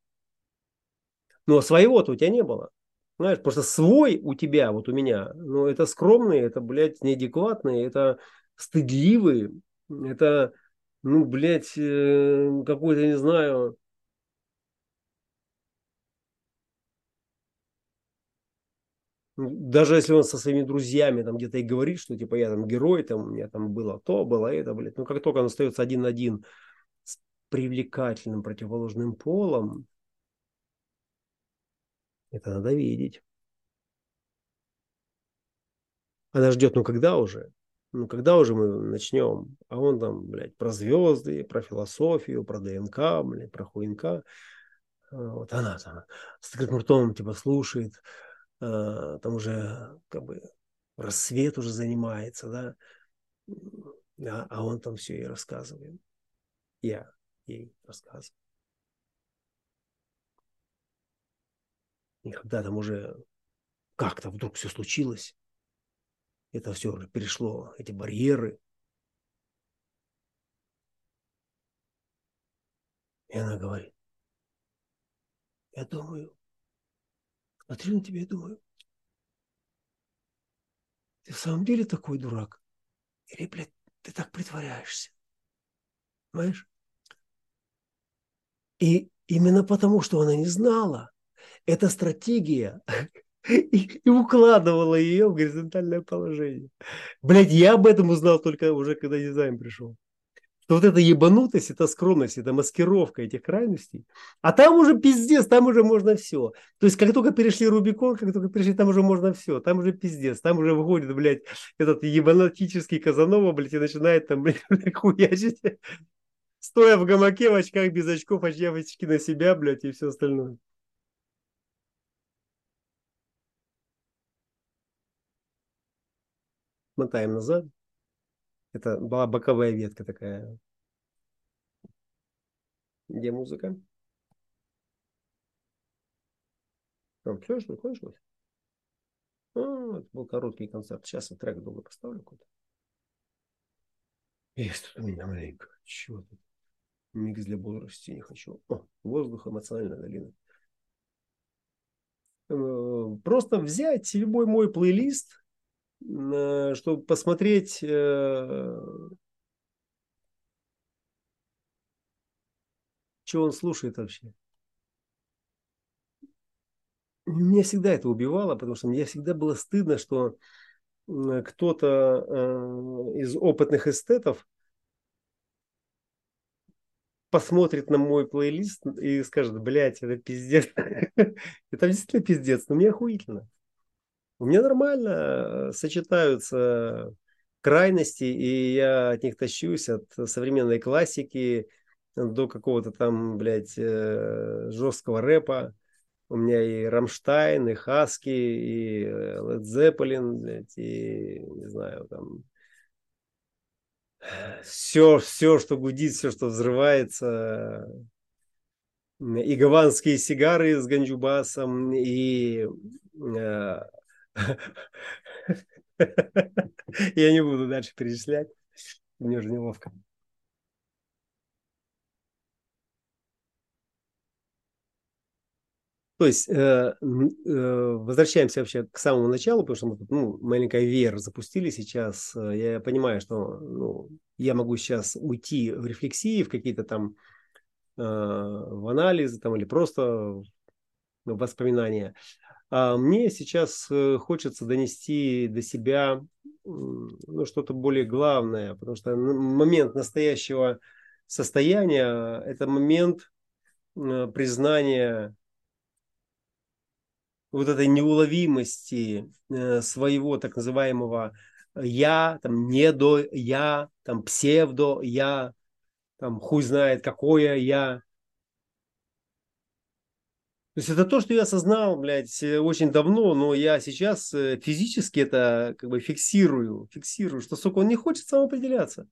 Но своего-то у тебя не было. Знаешь, просто свой у тебя, вот у меня, ну, это скромные, это, блядь, неадекватные, это стыдливые, это, ну, блядь, э, какой-то, не знаю, даже если он со своими друзьями там где-то и говорит, что типа я там герой, там у меня там было то, было это, блядь, ну как только он остается один на один с привлекательным противоположным полом, это надо видеть. Она ждет, ну когда уже? Ну когда уже мы начнем? А он там, блядь, про звезды, про философию, про ДНК, блядь, про хуинка. Вот она там с открытым ртом типа слушает, а, там уже как бы рассвет уже занимается, да, а, а он там все ей рассказывает. Я ей рассказываю. И когда там уже как-то вдруг все случилось, это все уже перешло, эти барьеры. И она говорит, я думаю, смотрю на тебя и думаю, ты в самом деле такой дурак? Или, блядь, ты так притворяешься? Понимаешь? И именно потому, что она не знала, эта стратегия [laughs] и, и укладывала ее в горизонтальное положение. Блять, я об этом узнал только уже, когда дизайн пришел. Что вот эта ебанутость, эта скромность, эта маскировка этих крайностей. А там уже пиздец, там уже можно все. То есть, как только перешли Рубикон, как только перешли, там уже можно все. Там уже пиздец. Там уже выходит, блядь, этот ебанатический Казанова, блядь, и начинает там, [laughs] блядь, хуячить. Стоя в гамаке, в очках, без очков, очки на себя, блядь, и все остальное. Мотаем назад. Это была боковая ветка такая. Где музыка? Там что, кончилось? А, это был короткий концерт. Сейчас я трек долго поставлю какой-то. Есть тут у меня маленько. Чего тут? Микс для бодрости не хочу. О, воздух, эмоциональная долина. Э, просто взять любой мой плейлист, чтобы посмотреть, э, что он слушает вообще. Меня всегда это убивало, потому что мне всегда было стыдно, что кто-то из опытных эстетов посмотрит на мой плейлист и скажет, блядь, это пиздец. [laughs] это действительно пиздец, но мне охуительно. У меня нормально э, сочетаются крайности, и я от них тащусь, от современной классики до какого-то там, блядь, э, жесткого рэпа. У меня и Рамштайн, и Хаски, и Led Zeppelin, блядь, и, не знаю, там, [sighs] все, все, что гудит, все, что взрывается, и гаванские сигары с ганджубасом, и э, [laughs] я не буду дальше перечислять, мне уже неловко. То есть э, э, возвращаемся вообще к самому началу, потому что мы тут ну, маленькая VR запустили сейчас. Э, я понимаю, что ну, я могу сейчас уйти в рефлексии, в какие-то там э, в анализы там, или просто ну, воспоминания. А мне сейчас э, хочется донести до себя ну, что-то более главное, потому что момент настоящего состояния – это момент э, признания вот этой неуловимости э, своего так называемого я, там, не до я, там, псевдо я, там, хуй знает какое я. То есть это то, что я осознал, блядь, очень давно, но я сейчас э, физически это как бы фиксирую, фиксирую, что, сука, он не хочет самоопределяться.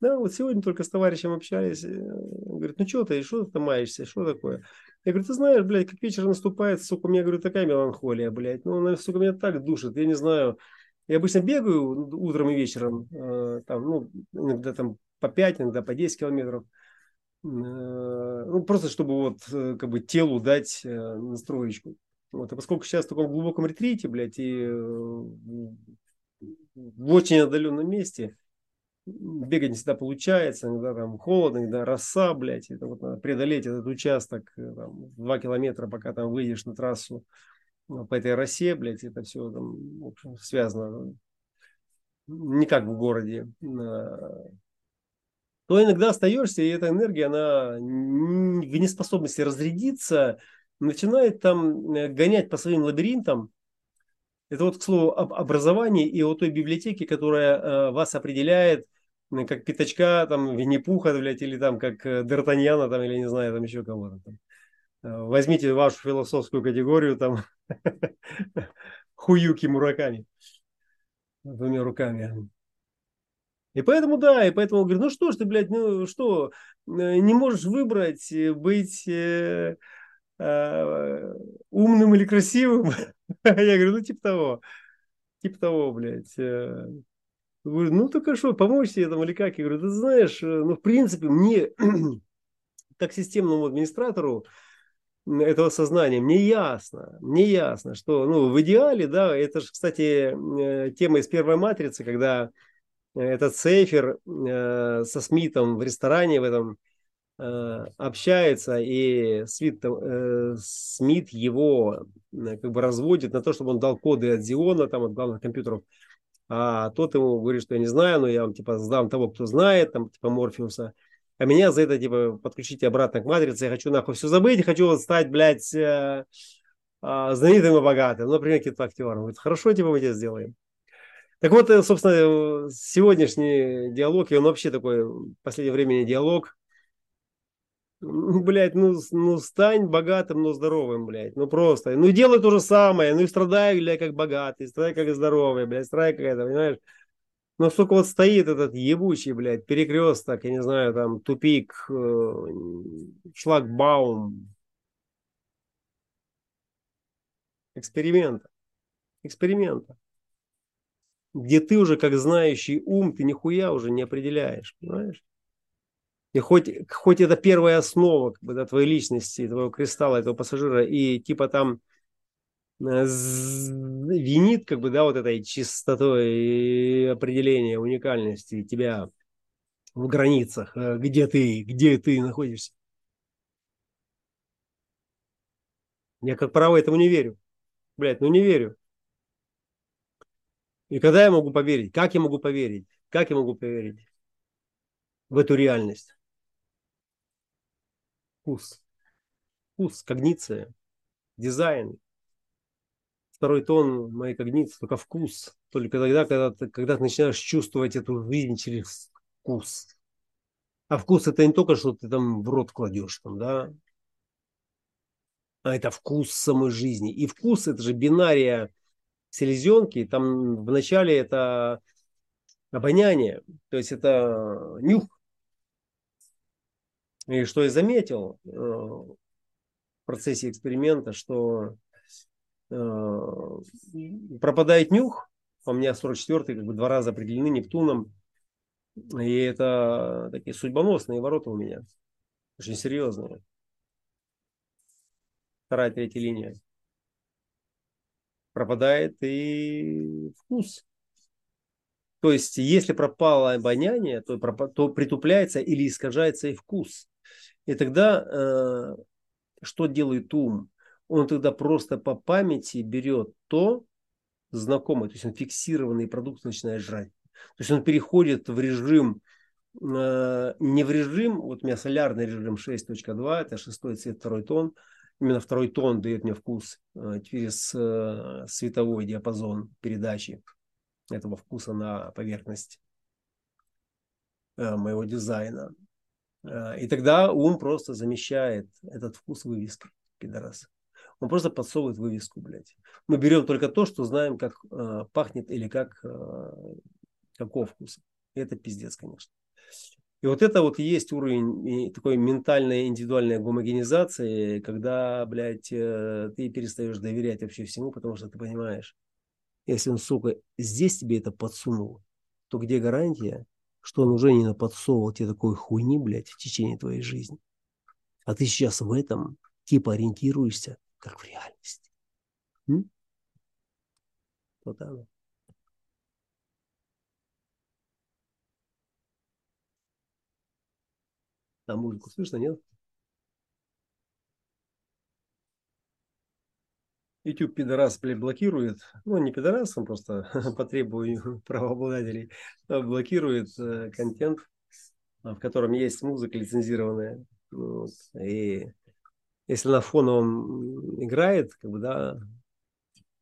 Да, вот сегодня только с товарищем общались, э, говорит, ну что ты, что ты маешься, что такое? Я говорю, ты знаешь, блядь, как вечер наступает, сука, у меня, говорю, такая меланхолия, блядь, ну, она, сука, меня так душит, я не знаю. Я обычно бегаю утром и вечером, э, там, ну, иногда там по 5, иногда по 10 километров. Э, ну, просто чтобы вот, э, как бы, телу дать э, настроечку. Вот, а поскольку сейчас в таком глубоком ретрите, блядь, и в очень отдаленном месте, бегать не всегда получается, иногда там холодно, иногда роса, блядь, это вот надо преодолеть этот участок, там, 2 километра, пока там выйдешь на трассу по этой росе, блядь, это все там, в общем, связано не как в городе, то иногда остаешься, и эта энергия, она в неспособности разрядиться, начинает там э, гонять по своим лабиринтам, это вот, к слову, об образовании и о той библиотеке, которая э, вас определяет как пятачка, там, Винни-Пуха, блядь, или там, как э, Д'Артаньяна, там, или не знаю, там еще кого-то возьмите вашу философскую категорию, там, [laughs] Хуюки Мураками. Двумя руками. И поэтому, да, и поэтому говорю, ну что ж ты, блядь, ну что, э, не можешь выбрать быть э, э, умным или красивым? [laughs] Я говорю, ну типа того, типа того, блядь. Говорю, ну так а что, помочь себе этому или как? Я говорю, ты знаешь, э, ну в принципе мне, [clears throat] как системному администратору этого сознания, мне ясно, мне ясно, что ну, в идеале, да, это же, кстати, э, тема из первой матрицы, когда этот Сейфер э, со Смитом в ресторане в этом э, общается, и Смит, э, Смит его э, как бы разводит на то, чтобы он дал коды от Зиона, там, от главных компьютеров, а тот ему говорит, что я не знаю, но я вам типа сдам того, кто знает, там типа Морфеуса, а меня за это типа подключите обратно к матрице, я хочу нахуй все забыть, хочу вот стать, блядь, э, э, знаменитым и богатым, например, каким-то актером. Говорит, хорошо, типа мы это сделаем. Так вот, э, собственно, сегодняшний диалог, и он вообще такой в последнее время диалог, блядь, ну, ну стань богатым, но здоровым, блядь. Ну просто. Ну делай то же самое. Ну и страдай, блядь, как богатый, страдай как здоровый, блядь, страдай как это, понимаешь? Но столько вот стоит этот ебучий, блядь, перекресток, я не знаю, там, тупик, э, шлагбаум. Эксперимента. Эксперимента. Где ты уже, как знающий ум, ты нихуя уже не определяешь, понимаешь? И хоть, хоть это первая основа как бы, да, твоей личности, твоего кристалла, этого пассажира, и типа там Э, винит как бы, да, вот этой чистотой определения уникальности тебя в границах, э, где ты, где ты находишься. Я, как право, этому не верю. Блять, ну не верю. И когда я могу поверить? Как я могу поверить? Как я могу поверить в эту реальность? Вкус. Вкус, когниция, дизайн, второй тон моей когниции, только вкус. Только тогда, когда ты, когда ты начинаешь чувствовать эту жизнь через вкус. А вкус это не только, что ты там в рот кладешь, там, да, а это вкус самой жизни. И вкус это же бинария селезенки. Там вначале это обоняние, то есть это нюх. И что я заметил э, в процессе эксперимента, что Э, пропадает нюх, у меня 44-й как бы два раза определены Нептуном, и это такие судьбоносные ворота у меня, очень серьезные. Вторая, третья линия. Пропадает и вкус. То есть, если пропало обоняние, то, то притупляется или искажается и вкус. И тогда э, что делает ум? он тогда просто по памяти берет то знакомое, то есть он фиксированный продукт начинает жрать. То есть он переходит в режим, э, не в режим, вот у меня солярный режим 6.2, это шестой цвет, второй тон. Именно второй тон дает мне вкус э, через э, световой диапазон передачи этого вкуса на поверхность моего дизайна. И тогда ум просто замещает этот вкус вывеской, пидорас. Он просто подсовывает вывеску, блядь. Мы берем только то, что знаем, как э, пахнет или как, э, вкуса. И это пиздец, конечно. И вот это вот есть уровень такой ментальной индивидуальной гомогенизации, когда, блядь, э, ты перестаешь доверять вообще всему, потому что ты понимаешь, если он, сука, здесь тебе это подсунул, то где гарантия, что он уже не подсовывал тебе такой хуйни, блядь, в течение твоей жизни. А ты сейчас в этом типа ориентируешься как в реальности. М? Вот оно. А музыку слышно, нет? YouTube пидорас блокирует, ну не пидорас, он просто [laughs] по требованию правообладателей блокирует э, контент, в котором есть музыка лицензированная. Вот, и если на фоновом играет, как бы, да,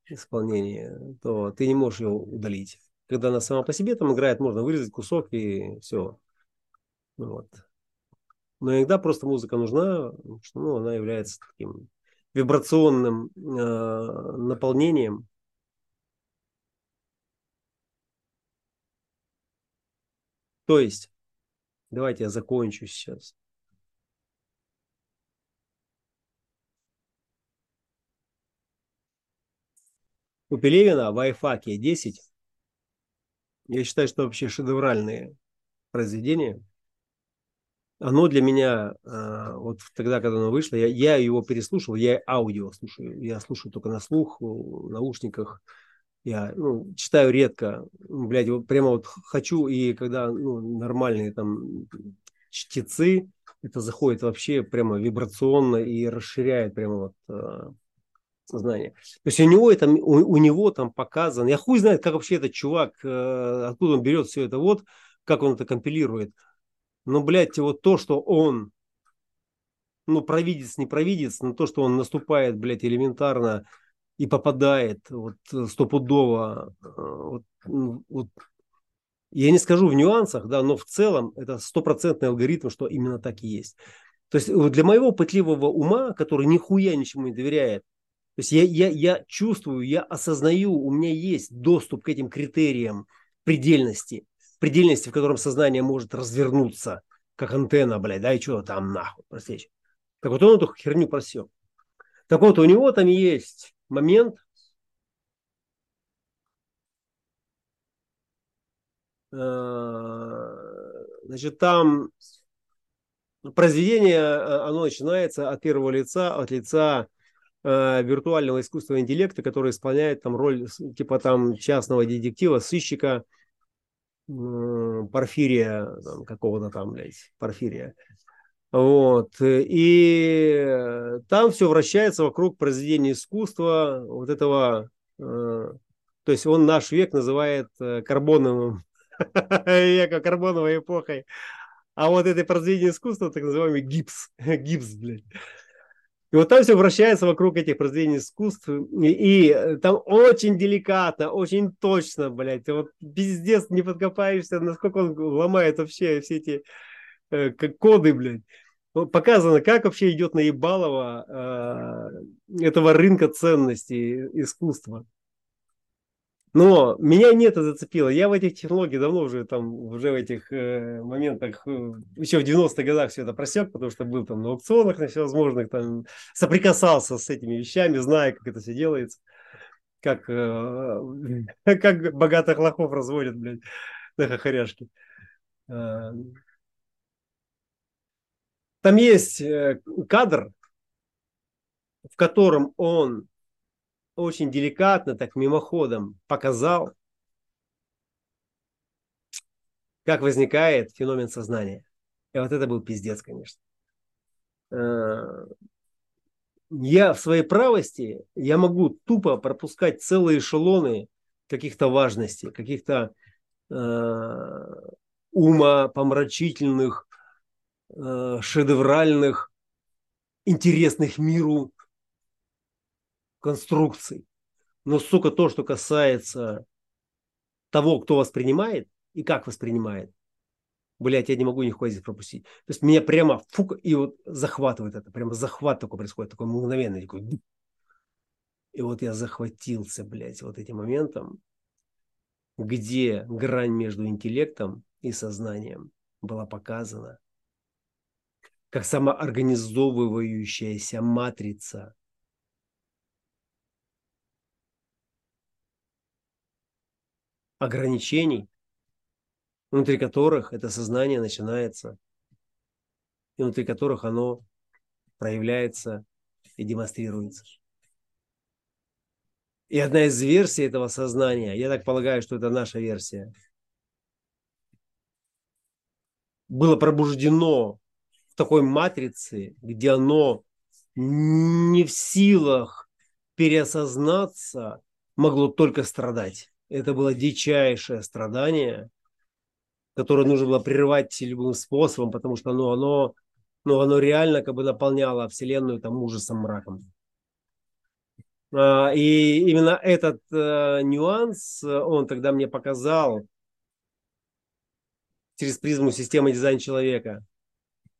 исполнение, то ты не можешь ее удалить. Когда она сама по себе там играет, можно вырезать кусок и все. Вот. Но иногда просто музыка нужна, что ну, она является таким вибрационным э, наполнением. То есть, давайте я закончу сейчас. у Пелевина в Айфаке 10. Я считаю, что вообще шедевральные произведения. Оно для меня, э, вот тогда, когда оно вышло, я, я его переслушал, я аудио слушаю, я слушаю только на слух, в наушниках. Я ну, читаю редко, блядь, вот прямо вот хочу, и когда ну, нормальные там чтецы, это заходит вообще прямо вибрационно и расширяет прямо вот э, сознание. То есть у него, это, у, у него там показано, я хуй знает, как вообще этот чувак, э, откуда он берет все это вот, как он это компилирует. Но, блядь, вот то, что он, ну, провидец, не провидец, но то, что он наступает, блядь, элементарно и попадает вот стопудово, э, вот, ну, вот я не скажу в нюансах, да, но в целом это стопроцентный алгоритм, что именно так и есть. То есть для моего пытливого ума, который нихуя ничему не доверяет, то есть я, я, я чувствую, я осознаю, у меня есть доступ к этим критериям предельности, предельности, в котором сознание может развернуться, как антенна, блядь, да, и что там нахуй просечь. Так вот он эту херню просек. Так вот, у него там есть момент, э, значит, там произведение, э, оно начинается от первого лица, от лица э, виртуального искусственного интеллекта, который исполняет там роль типа там частного детектива, сыщика, Порфирия, какого-то там, блядь, Порфирия. Вот. И там все вращается вокруг произведения искусства, вот этого, э, то есть он наш век называет э, карбоновым, [laughs] века карбоновой эпохой. А вот это произведение искусства, так называемый гипс, [laughs] гипс, блядь. И вот там все вращается вокруг этих произведений искусств. И, и э, там очень деликатно, очень точно, блядь. Вот пиздец, не подкопаешься, насколько он ломает вообще все эти э, коды, блядь. Показано, как вообще идет наебалово э, этого рынка ценностей искусства. Но меня не это зацепило. Я в этих технологиях давно уже там, уже в этих э, моментах, э, еще в 90-х годах все это просек, потому что был там на аукционах на всевозможных, там соприкасался с этими вещами, зная, как это все делается. Как, э, [laughs] как богатых лохов разводят, блядь, на хохоряшки. Э, там есть э, кадр, в котором он очень деликатно, так мимоходом показал, как возникает феномен сознания. И вот это был пиздец, конечно. Э, я в своей правости, я могу тупо пропускать целые эшелоны каких-то важностей, каких-то э, ума помрачительных, э, шедевральных, интересных миру конструкций. Но, сука, то, что касается того, кто воспринимает и как воспринимает, блядь, я не могу нихуя здесь пропустить. То есть меня прямо фук, и вот захватывает это, прямо захват такой происходит, такой мгновенный, такой. И вот я захватился, блядь, вот этим моментом, где грань между интеллектом и сознанием была показана как самоорганизовывающаяся матрица ограничений, внутри которых это сознание начинается, и внутри которых оно проявляется и демонстрируется. И одна из версий этого сознания, я так полагаю, что это наша версия, было пробуждено в такой матрице, где оно не в силах переосознаться, могло только страдать это было дичайшее страдание, которое нужно было прерывать любым способом, потому что оно, оно, ну, оно реально как бы наполняло Вселенную там ужасом, мраком. А, и именно этот э, нюанс он тогда мне показал через призму системы дизайн человека,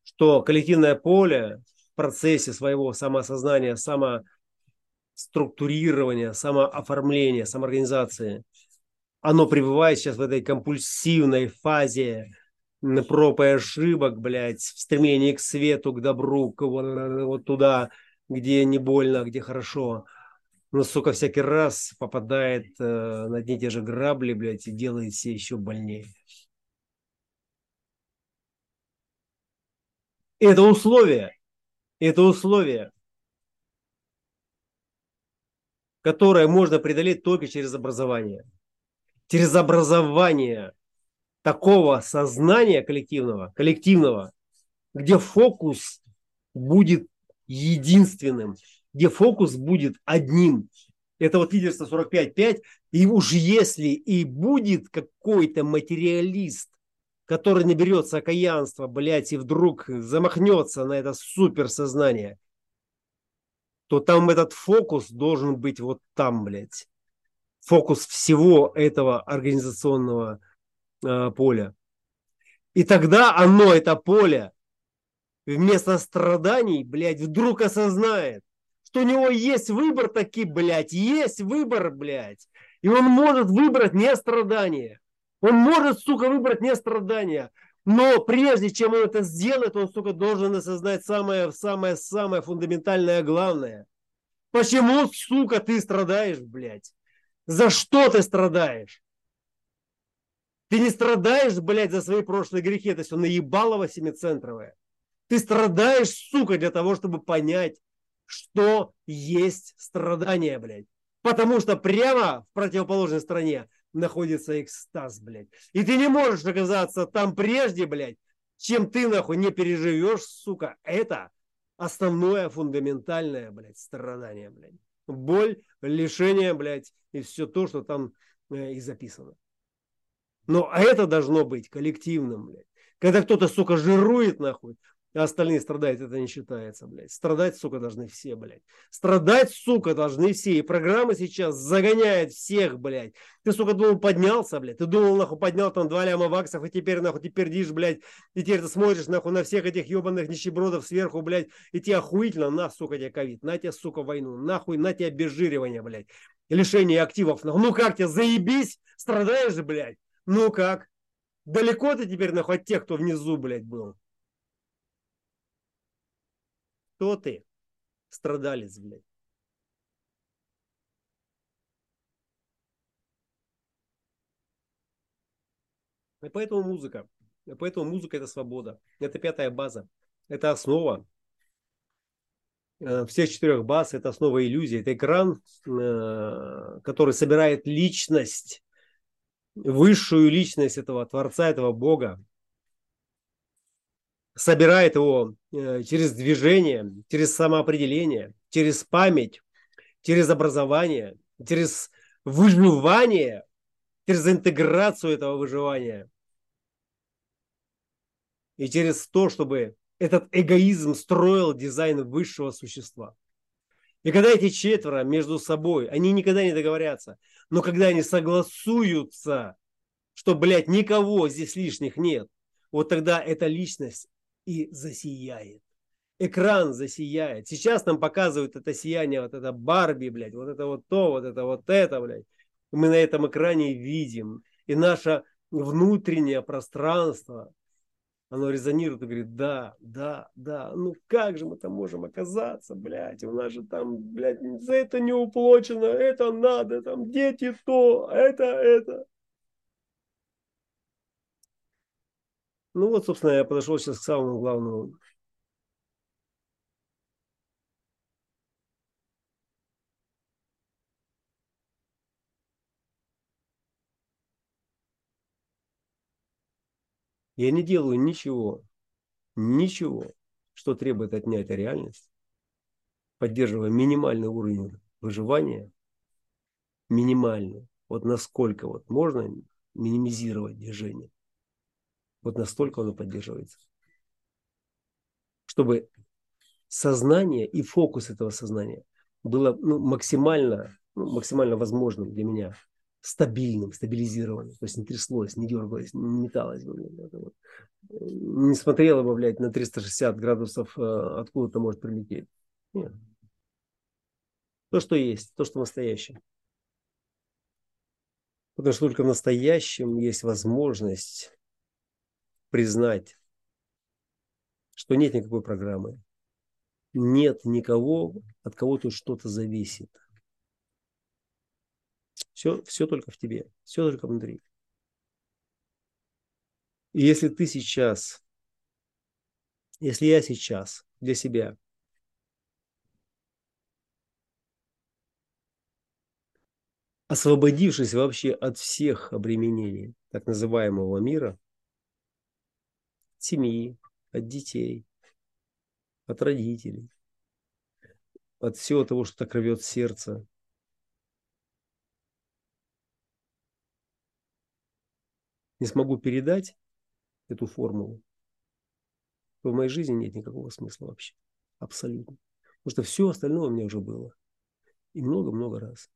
что коллективное поле в процессе своего самоосознания, само структурирования, самооформления, самоорганизации, оно пребывает сейчас в этой компульсивной фазе проб и ошибок, блядь, в стремлении к свету, к добру, к вот, вот туда, где не больно, где хорошо. Но, сука, всякий раз попадает э, на одни и те же грабли, блядь, и делает все еще больнее. Это условие, это условие, которое можно преодолеть только через образование. Через образование такого сознания коллективного, коллективного, где фокус будет единственным, где фокус будет одним. Это вот лидерство 45-5. И уж если и будет какой-то материалист, который наберется окаянства, блядь, и вдруг замахнется на это суперсознание, то там этот фокус должен быть вот там, блядь. Фокус всего этого организационного э, поля. И тогда оно, это поле, вместо страданий, блядь, вдруг осознает, что у него есть выбор таки, блядь, есть выбор, блядь. И он может выбрать не страдания. Он может, сука, выбрать не страдания. Но прежде чем он это сделает, он, сука, должен осознать самое, самое, самое фундаментальное главное. Почему, сука, ты страдаешь, блядь? За что ты страдаешь? Ты не страдаешь, блядь, за свои прошлые грехи. Это все наебалово семицентровое. Ты страдаешь, сука, для того, чтобы понять, что есть страдание, блядь. Потому что прямо в противоположной стране находится экстаз, блядь. И ты не можешь оказаться там прежде, блядь, чем ты, нахуй, не переживешь, сука. Это основное, фундаментальное, блядь, страдание, блядь. Боль, лишение, блядь, и все то, что там э, и записано. Но это должно быть коллективным, блядь. Когда кто-то, сука, жирует, нахуй, а остальные страдают, это не считается, блядь. Страдать, сука, должны все, блядь. Страдать, сука, должны все. И программа сейчас загоняет всех, блядь. Ты, сука, думал, поднялся, блядь. Ты думал, нахуй, поднял там два ляма ваксов, и теперь, нахуй, ты пердишь, блядь. И теперь ты смотришь, нахуй, на всех этих ебаных нищебродов сверху, блядь. И тебе охуительно, на, сука, тебе ковид. На тебе, сука, войну. Нахуй, на тебе обезжиривание, блядь. Лишение активов. Нахуй. Ну как тебе, заебись? Страдаешь, блядь? Ну как? Далеко ты теперь, нахуй, от тех, кто внизу, блядь, был? Кто ты? Страдалец, блядь. И поэтому музыка. И поэтому музыка это свобода. Это пятая база. Это основа э, всех четырех баз. Это основа иллюзии. Это экран, э, который собирает личность, высшую личность этого Творца, этого Бога собирает его э, через движение, через самоопределение, через память, через образование, через выживание, через интеграцию этого выживания и через то, чтобы этот эгоизм строил дизайн высшего существа. И когда эти четверо между собой, они никогда не договорятся, но когда они согласуются, что, блядь, никого здесь лишних нет, вот тогда эта личность и засияет. Экран засияет. Сейчас нам показывают это сияние, вот это Барби, блядь, вот это вот то, вот это вот это, блядь. Мы на этом экране видим. И наше внутреннее пространство, оно резонирует и говорит, да, да, да, ну как же мы там можем оказаться, блядь, у нас же там, блядь, за это не уплочено, это надо, там дети то, это, это. Ну вот, собственно, я подошел сейчас к самому главному. Я не делаю ничего, ничего, что требует отнять реальность, поддерживая минимальный уровень выживания, минимальный, вот насколько вот можно минимизировать движение. Вот настолько оно поддерживается. Чтобы сознание и фокус этого сознания было ну, максимально, ну, максимально возможным для меня, стабильным, стабилизированным. То есть не тряслось, не дергалось, не металось. Вот. Не смотрело бы, блядь, на 360 градусов, э, откуда-то может прилететь. Нет. То, что есть, то, что настоящее. Потому что только в настоящем есть возможность признать, что нет никакой программы. Нет никого, от кого тут что-то зависит. Все, все только в тебе, все только внутри. И если ты сейчас, если я сейчас для себя освободившись вообще от всех обременений так называемого мира, семьи, от детей, от родителей, от всего того, что так рвет сердце. Не смогу передать эту формулу, то в моей жизни нет никакого смысла вообще. Абсолютно. Потому что все остальное у меня уже было. И много-много раз.